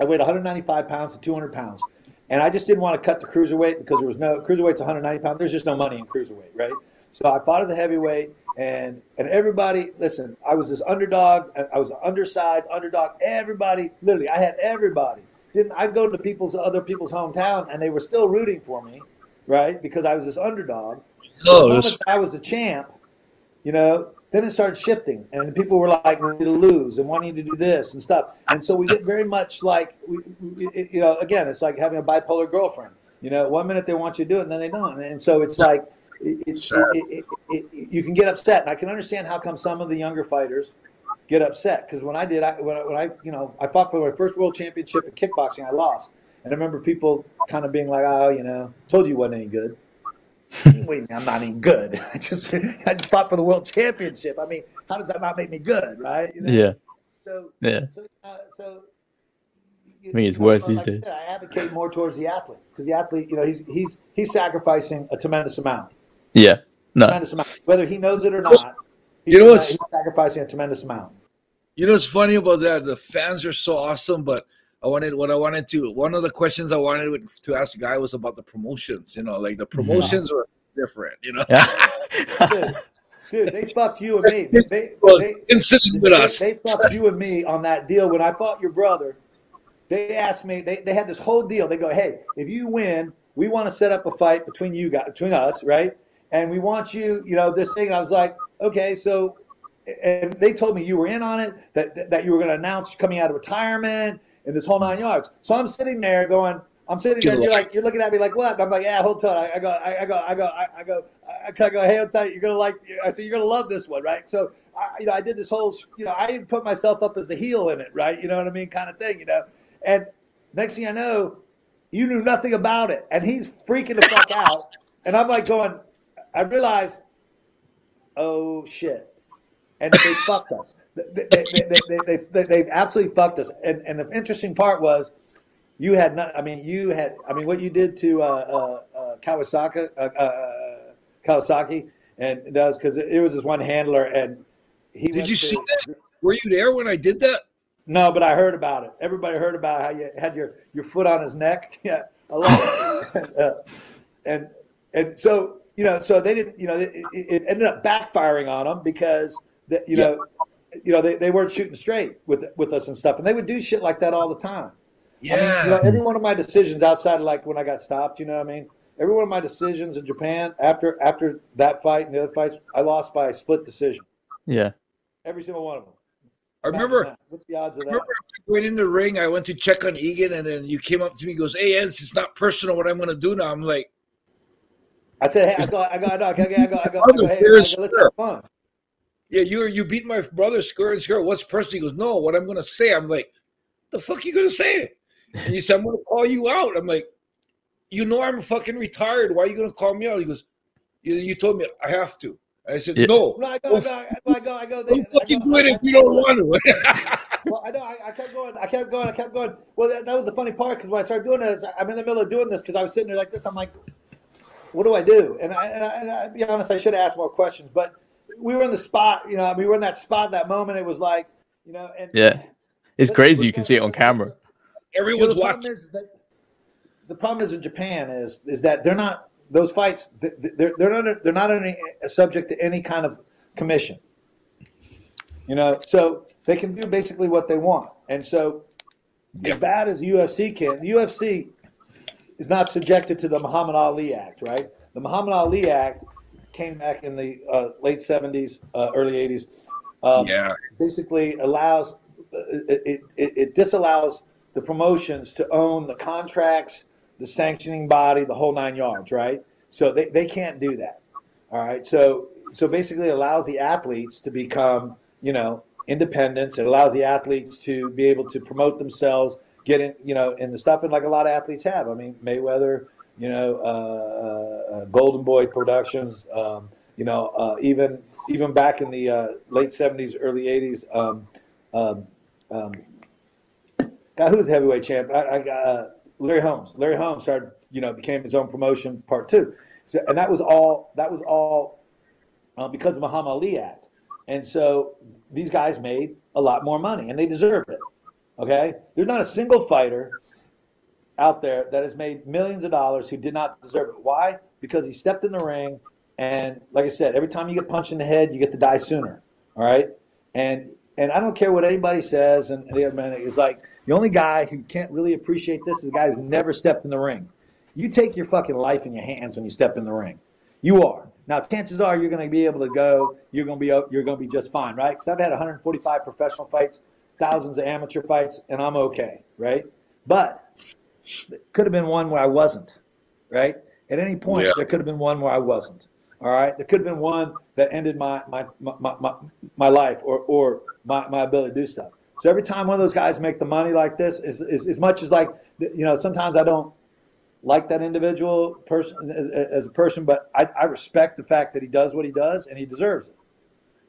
I weighed 195 pounds to 200 pounds, and I just didn't want to cut the cruiserweight because there was no cruiserweight's 190 pounds. There's just no money in cruiserweight, right? So I fought as a heavyweight, and and everybody, listen, I was this underdog. I was an undersized underdog. Everybody, literally, I had everybody. Didn't I'd go to people's other people's hometown, and they were still rooting for me, right? Because I was this underdog. The I was a champ, you know, then it started shifting, and people were like wanting to lose and wanting to do this and stuff. And so we get very much like, we, it- you know, again, it's like having a bipolar girlfriend. You know, one minute they want you to do it, and then they don't. And so it's like, it's it, it, it, it, you can get upset, and I can understand how come some of the younger fighters get upset because when I did, I when, I when I you know I fought for my first world championship in kickboxing, I lost, and I remember people kind of being like, oh, you know, told you wasn't any good. Wait, I'm not any good. [laughs] I just I just fought for the world championship. I mean, how does that not make me good, right? You know? Yeah. So Yeah. so uh, so. you- I mean, it's you worse so these like I days. said, I advocate more towards the athlete because the athlete, you know, he's he's he's sacrificing a tremendous amount, Yeah. No. tremendous amount, whether he knows it or not. He's, You know what's- he's sacrificing a tremendous amount. You know what's funny about that? The fans are so awesome, but I wanted what I wanted to. One of the questions I wanted to ask guy was about the promotions. You know, like the mm-hmm. promotions were different. You know, Yeah. Dude, dude, they fucked you and me. [laughs] They, they, well, they, with they, us. they fucked you and me on that deal when I fought your brother. They asked me. They, they had this whole deal. They go, hey, if you win, we want to set up a fight between you guys, between us, right? And we want you, you know, this thing. And I was like, okay, so, and they told me you were in on it, that that, that you were going to announce coming out of retirement and this whole nine yards. So I'm sitting there going. I'm sitting there. And you're like, you're looking at me like what? I'm like, yeah, hold tight. I, I go, I, I go, I go, I, I go, I, I go, hey, hold tight. You're gonna like. I said, you're gonna love this one, right? So, I, you know, I did this whole, you know, I even put myself up as the heel in it, right? You know what I mean, kind of thing, you know. And next thing I know, you knew nothing about it, and he's freaking the fuck out, and I'm like going, I realize, oh shit, and they fucked us. They, they, they, they, they, they, they absolutely fucked us. And and the interesting part was, you had not. I mean, you had. I mean, what you did to uh, uh, uh, Kawasaki, uh, uh, Kawasaki, and that was because it was this one handler, and he. Did you to- see that? Were you there when I did that? No, but I heard about it. Everybody heard about how you had your, your foot on his neck. [laughs] Yeah, I love it. uh, and and so you know, so they didn't. You know, it, it it ended up backfiring on them because that you know, you know they, they weren't shooting straight with with us and stuff, and they would do shit like that all the time. I mean, you know, every one of my decisions outside of like when I got stopped, you know what I mean? Every one of my decisions in Japan after after that fight and the other fights, I lost by a split decision. Yeah. Every single one of them. I remember. What's the odds of I that? remember after going in the ring, I went to check on Egan, and then you came up to me and goes, "Hey, Eds, it's not personal. What I'm going to do now?" I'm like, I said, hey, I go, I go, I go, I go, I go, I go, I go, Other hey, I players go, let's have fun. Yeah, you you beat my brother skirt and skirt. What's personal? He goes, no. What I'm gonna say? I'm like, the fuck you gonna say? And he said, I'm gonna call you out. I'm like, you know I'm fucking retired. Why are you gonna call me out? He goes, you, you told me I have to. I said, Yeah. no. No, I go, I go, I go, I go, I go. Don't fucking do it if you don't want to. [laughs] Well, I know. I, I kept going. I kept going. I kept going. Well, that, that was the funny part because when I started doing this, I'm in the middle of doing this because I was sitting there like this. I'm like, what do I do? And I, and I, and I be honest, I should have asked more questions, but we were in the spot. You know, we were in that spot. That moment, it was like, you know, and Yeah. It's But- crazy. You can see it on camera. You know, Everyone's the problem watching. is that the problem is in Japan is is that they're not those fights. th- th- They're they're not they're not any, subject to any kind of commission. You know, so they can do basically what they want, and so as bad as UFC can, the UFC is not subjected to the Muhammad Ali Act, right? The Muhammad Ali Act came back in the uh, late '70s, uh, early '80s. Um, Yeah. basically allows it, it, it, disallows the promotions to own the contracts, the sanctioning body, the whole nine yards, right? So they, they can't do that. All right. So so basically allows the athletes to become, you know, independents. It allows the athletes to be able to promote themselves, get in, you know, in the stuff and like a lot of athletes have. I mean, Mayweather, you know, uh, uh, Golden Boy Productions, um, you know, uh, even even back in the uh, late '70s, early '80s, um, um, um, God, who was the heavyweight champ? I, I, uh, Larry Holmes. Larry Holmes started, you know, became his own promotion, part two, so, and that was all. That was all uh, because of Muhammad Ali Act, and so these guys made a lot more money, and they deserved it. Okay, there's not a single fighter out there that has made millions of dollars who did not deserve it. Why? Because he stepped in the ring, and like I said, every time you get punched in the head, you get to die sooner. All right, and and I don't care what anybody says, and the other man is like the only guy who can't really appreciate this is the guy who never stepped in the ring. You take your fucking life in your hands when you step in the ring. You are. Now, chances are you're going to be able to go. You're going to be you're going to be just fine, right? Because I've had 145 professional fights, thousands of amateur fights, and I'm okay, right? But could have been one where I wasn't, right? At any point, Yeah. there could have been one where I wasn't. All right, there could have been one that ended my my my, my, my, life or or my, my ability to do stuff. So every time one of those guys make the money like this, is, is as much as like you know, sometimes I don't like that individual person as- as a person, but I, I respect the fact that he does what he does and he deserves it.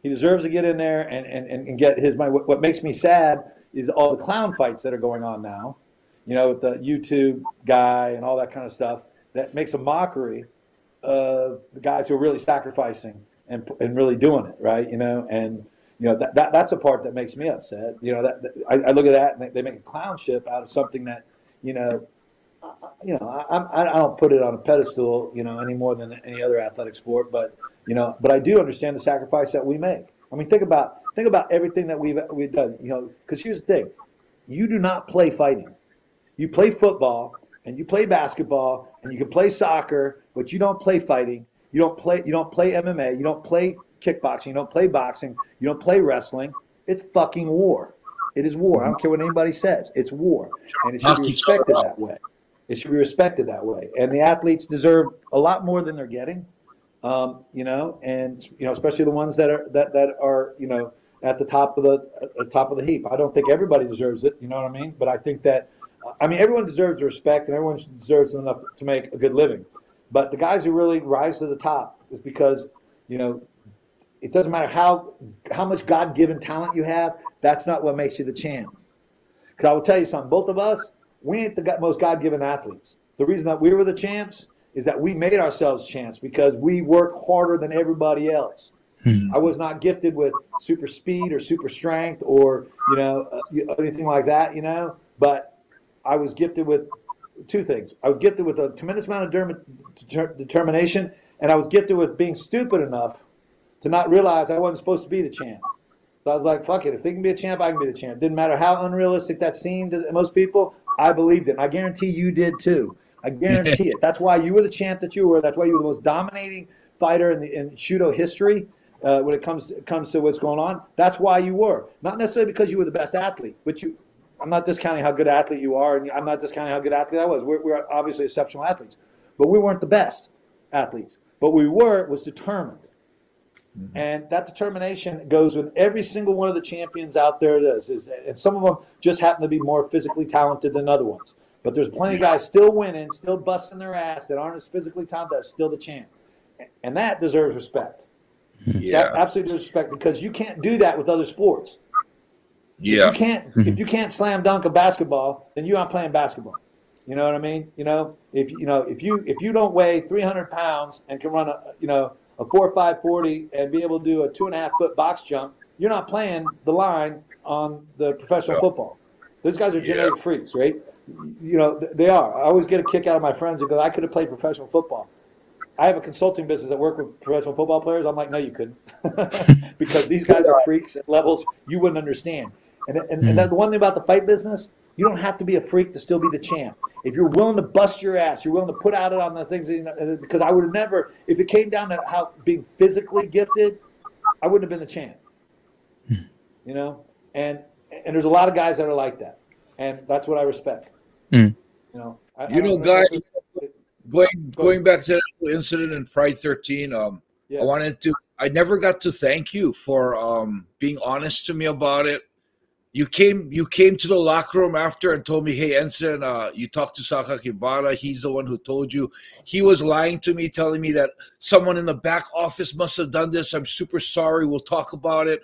He deserves to get in there and, and, and and get his money. What, what makes me sad is all the clown fights that are going on now, you know, with the YouTube guy and all that kind of stuff that makes a mockery of the guys who are really sacrificing and, and really doing it, right? You know, and you know that, that that's the part that makes me upset. You know, that, that I, I look at that and they, they make a clownship out of something that, you know, you know, I, I, I don't put it on a pedestal, you know, any more than any other athletic sport. But you know, but I do understand the sacrifice that we make. I mean, think about think about everything that we've we've done. You know, because here's the thing: you do not play fighting. You play football and you play basketball and you can play soccer, but you don't play fighting. You don't play you don't play MMA. You don't play kickboxing. You don't play boxing. You don't play wrestling. It's fucking war. It is war. I don't care what anybody says. It's war, and it should be respected that way. It should be respected that way. And the athletes deserve a lot more than they're getting. Um, you know, and you know, especially the ones that are that that are you know at the top of the the top of the heap. I don't think everybody deserves it. You know what I mean? But I think that I mean everyone deserves respect and everyone deserves enough to make a good living. But the guys who really rise to the top is because you know it doesn't matter how how much God given talent you have. That's not what makes you the champ. Because I will tell you something. Both of us, we ain't the most God given athletes. The reason that we were the champs is that we made ourselves champs because we work harder than everybody else. I was not gifted with super speed or super strength or you know uh, anything like that. You know, but I was gifted with two things. I was gifted with a tremendous amount of derm- deter- determination, and I was gifted with being stupid enough to not realize I wasn't supposed to be the champ. So I was like, fuck it. If they can be a champ, I can be the champ. Didn't matter how unrealistic that seemed to most people. I believed it. And I guarantee you did too. I guarantee it. That's why you were the champ that you were. That's why you were the most dominating fighter in, the, in Shooto history uh, when it comes to, comes to what's going on. That's why you were. Not necessarily because you were the best athlete, but you. I'm not discounting how good athlete you are, and I'm not discounting how good athlete I was. We're, we're obviously exceptional athletes, but we weren't the best athletes. but we were was determined. Mm-hmm. And that determination goes with every single one of the champions out there. Does is, and some of them just happen to be more physically talented than other ones. But there's plenty of guys still winning, still busting their ass that aren't as physically talented, that still the champ, and that deserves respect. Yeah, that absolutely deserves respect because you can't do that with other sports. Yeah, if you can't if mm-hmm. you can't slam dunk a basketball, then you aren't playing basketball. You know what I mean? You know, if you know if you if you don't weigh 300 pounds and can run a you know a four or five forty and be able to do a two and a half foot box jump, you're not playing the line on the professional football. Those guys are genetic yeah. freaks, right? You know, they are. I always get a kick out of my friends who go, I could have played professional football. I have a consulting business that work with professional football players. I'm like, no, you couldn't, [laughs] because these guys are freaks at levels you wouldn't understand. And and, mm. and the one thing about the fight business, you don't have to be a freak to still be the champ. If you're willing to bust your ass, you're willing to put out it on the things. That, you know, because I would have never, if it came down to how being physically gifted, I wouldn't have been the champ. Hmm. You know, and and there's a lot of guys that are like that, and that's what I respect. Mm. You know, I, you I know, guys. Going going back to that incident in Pride 13, um, yeah. I wanted to. I never got to thank you for um being honest to me about it you came you came to the locker room after and told me, "Hey, Enson, uh, you talked to Sakakibara. He's the one who told you. He was lying to me, telling me that someone in the back office must have done this. I'm super sorry. We'll talk about it."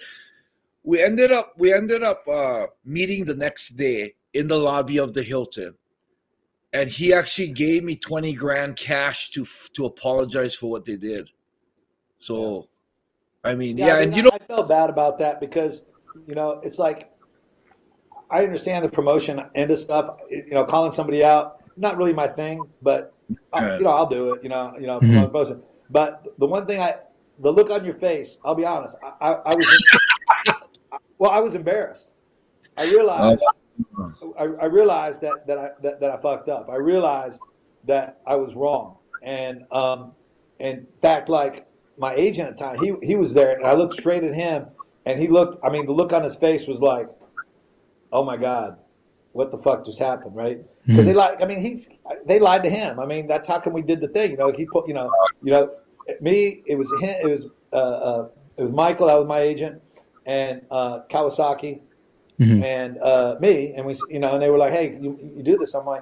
We ended up we ended up uh, meeting the next day in the lobby of the Hilton, and he actually gave me twenty grand cash to to apologize for what they did. So, I mean, yeah, yeah I mean, and you know, I felt bad about that because you know it's like I understand the promotion end of stuff. You know, calling somebody out, not really my thing, but I, you know, I'll do it. You know, you know, mm-hmm. promotion. But the one thing I, the look on your face, I'll be honest, I, I, I was, [laughs] well, I was embarrassed. I realized, oh. I, I, realized that that I that, that I fucked up. I realized that I was wrong, and um, in fact, like my agent at the time, he he was there, and I looked straight at him, and he looked. I mean, the look on his face was like oh my God, what the fuck just happened, right? Because mm-hmm. they lied. I mean, he's they lied to him. I mean, that's how come we did the thing. You know, he put, you know, you know, me. It was him. It was uh, uh, it was Michael. That was my agent, and uh, Kawasaki, mm-hmm. and uh, me. And we, you know, and they were like, "Hey, you, you do this?" I'm like.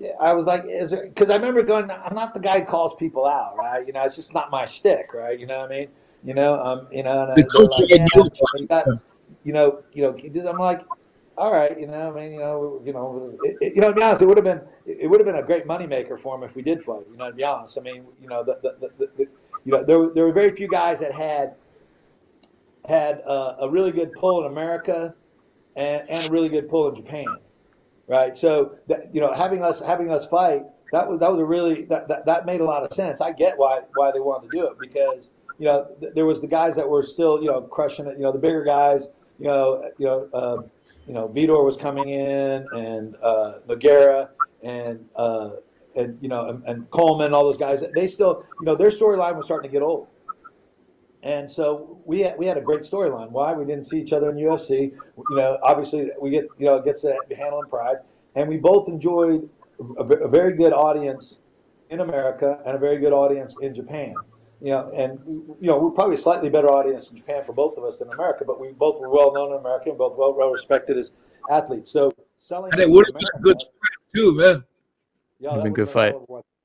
Yeah, I was like, is there? Because I remember going. I'm not the guy who calls people out, right? You know, it's just not my shtick, right? You know what I mean? You know, um, you know, and, the coach like, yeah, got, you know, you know, I'm like, all right, you know, I mean, you know, you know, it, it, you know, to be honest, it would have been it would have been a great moneymaker for him if we did fight. You know, to be honest, I mean, you know, the, the, the, the you know, there there were very few guys that had had uh, a really good pull in America and, and a really good pull in Japan, right? So that, you know, having us having us fight that was that was a really that, that that made a lot of sense. I get why why they wanted to do it because you know th- there was the guys that were still you know crushing it. You know, the bigger guys. You know, you know. Uh, you know, Vitor was coming in and uh, Nogueira and uh, and you know and, and Coleman, all those guys. They still, you know, their storyline was starting to get old. And so we had, we had a great storyline. Why we didn't see each other in UFC? You know, obviously we get you know it gets to and pride, and we both enjoyed a, a very good audience in America and a very good audience in Japan you know, and you know, we're probably a slightly better audience in Japan for both of us than America, but we both were well known in America and both well, well respected as athletes. So selling. And it would have been a good fight too, man. Yeah, that been a good fight.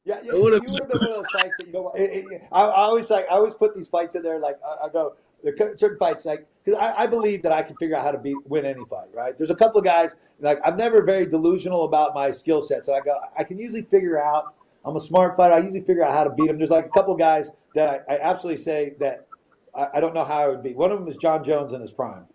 Yeah, yeah, it would have been one of those fights that you know. It, it, I, I, always like, I always put these fights in there. Like I, I go, there are certain fights like because I, I, believe that I can figure out how to beat win any fight. Right? There's a couple of guys like I'm never very delusional about my skill set, so I go, I can usually figure out. I'm a smart fighter. I usually figure out how to beat them. There's like a couple guys that I, I absolutely say that I, I, don't know how I would beat. One of them is Jon Jones in his prime.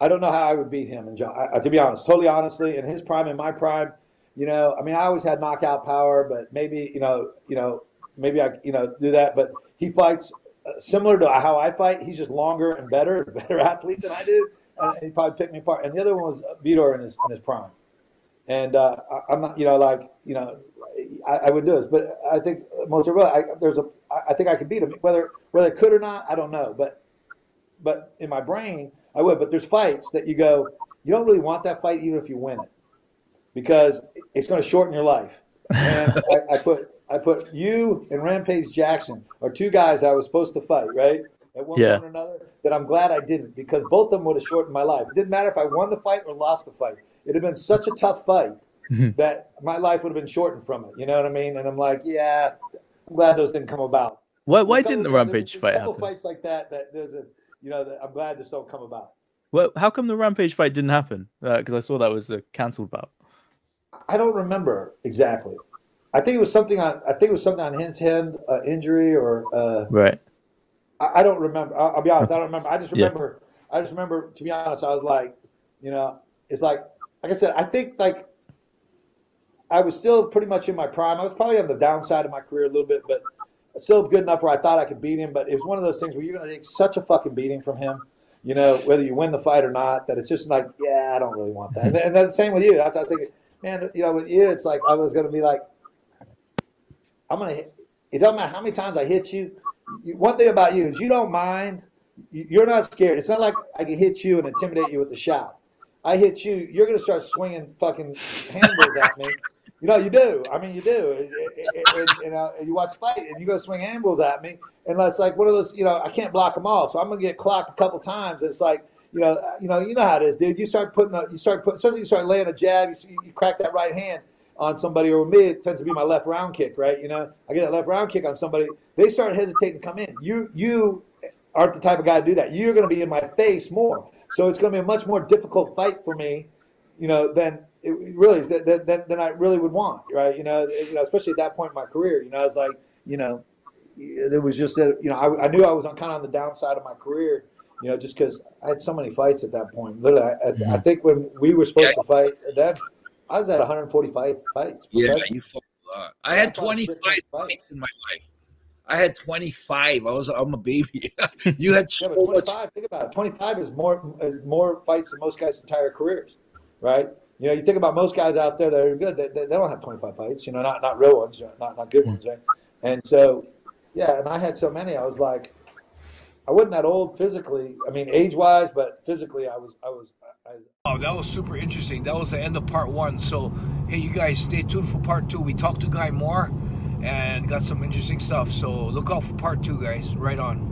I don't know how I would beat him. And John, I, to be honest, totally honestly, in his prime, in my prime, you know, I mean, I always had knockout power, but maybe, you know, you know, maybe I, you know, do that. But he fights uh, similar to how I fight. He's just longer and better, [laughs] better athlete than I do, and he probably picked me apart. And the other one was Vitor in his in his prime. And uh, I, I'm not, you know, like, you know, I, I would do this, but I think most of I, there's a I think I could beat him. Whether whether I could or not, I don't know. But but in my brain, I would. But there's fights that you go, you don't really want that fight even if you win it, because it's going to shorten your life. And I, I put I put you and Rampage Jackson are two guys I was supposed to fight, right? At one Yeah. point or another. That I'm glad I didn't because both of them would have shortened my life. It didn't matter if I won the fight or lost the fight. It'd have been such a tough fight [laughs] that my life would have been shortened from it. You know what I mean? And I'm like, yeah, I'm glad those didn't come about. Why, why didn't the Rampage there's fight couple happen? Fights like that, that there's a, you know, that I'm glad this don't come about. Well, how come the Rampage fight didn't happen? Because I saw that was a cancelled bout. I don't remember exactly. I think it was something on. I think it was something on his hand, uh, injury, or uh, Right. I, I don't remember. I'll, I'll be honest. I don't remember. I just [laughs] Yeah. remember. I just remember. To be honest, I was like, you know, it's like, like I said. I think like I was still pretty much in my prime. I was probably on the downside of my career a little bit, but still good enough where I thought I could beat him. But it was one of those things where you're going to take such a fucking beating from him, you know, whether you win the fight or not. That it's just like, yeah, I don't really want that. And, then- and then the same with you. That's I was thinking, man. You know, with you, it's like I was going to be like, I'm going to. hit It doesn't matter how many times I hit you. One thing about you is you don't mind. You- You're not scared. It's not like I can hit you and intimidate you with a shout. I hit you, you're to start swinging fucking handballs at me. You know, you do. I mean, you do. And, and, and, uh, you watch fight, and you go swing handballs at me, and it's like one of those. You know, I can't block them all, so I'm gonna get clocked a couple times. It's like, you know, you know, you know how it is, dude. You start putting, a, you start putting, especially you start laying a jab, you, you crack that right hand on somebody, or me, it tends to be my left round kick, right? You know, I get that left round kick on somebody, they start hesitating to come in. You, you aren't the type of guy to do that. You're going to be in my face more, so it's going to be a much more difficult fight for me, you know, than it really is than, than, than I really would want, right? You know, you know, especially at that point in my career, you know, I was like, you know, there was just that, you know, I, I knew I was on kind of on the downside of my career, you know, just because I had so many fights at that point. Literally, I, I, I mm-hmm. think when we were supposed to fight, then I was at 145 fights. Yeah, you fought a lot. I had I fought 25 fights. in my life. I had 25. I was I'm a baby. [laughs] you had Yeah, so but much 25, think about it. 25 is more is more fights than most guys' entire careers, right? You know, you think about most guys out there that are good, they, they, they don't have 25 fights, you know, not not real ones, not not good ones, right? And so, yeah, and I had so many, I was like, I wasn't that old physically, I mean, age wise, but physically, I was, I was, Oh, that was super interesting. That was the end of part one. So, hey, you guys, stay tuned for part two. We talked to Guy more and got some interesting stuff. So, look out for part two, guys. Right on.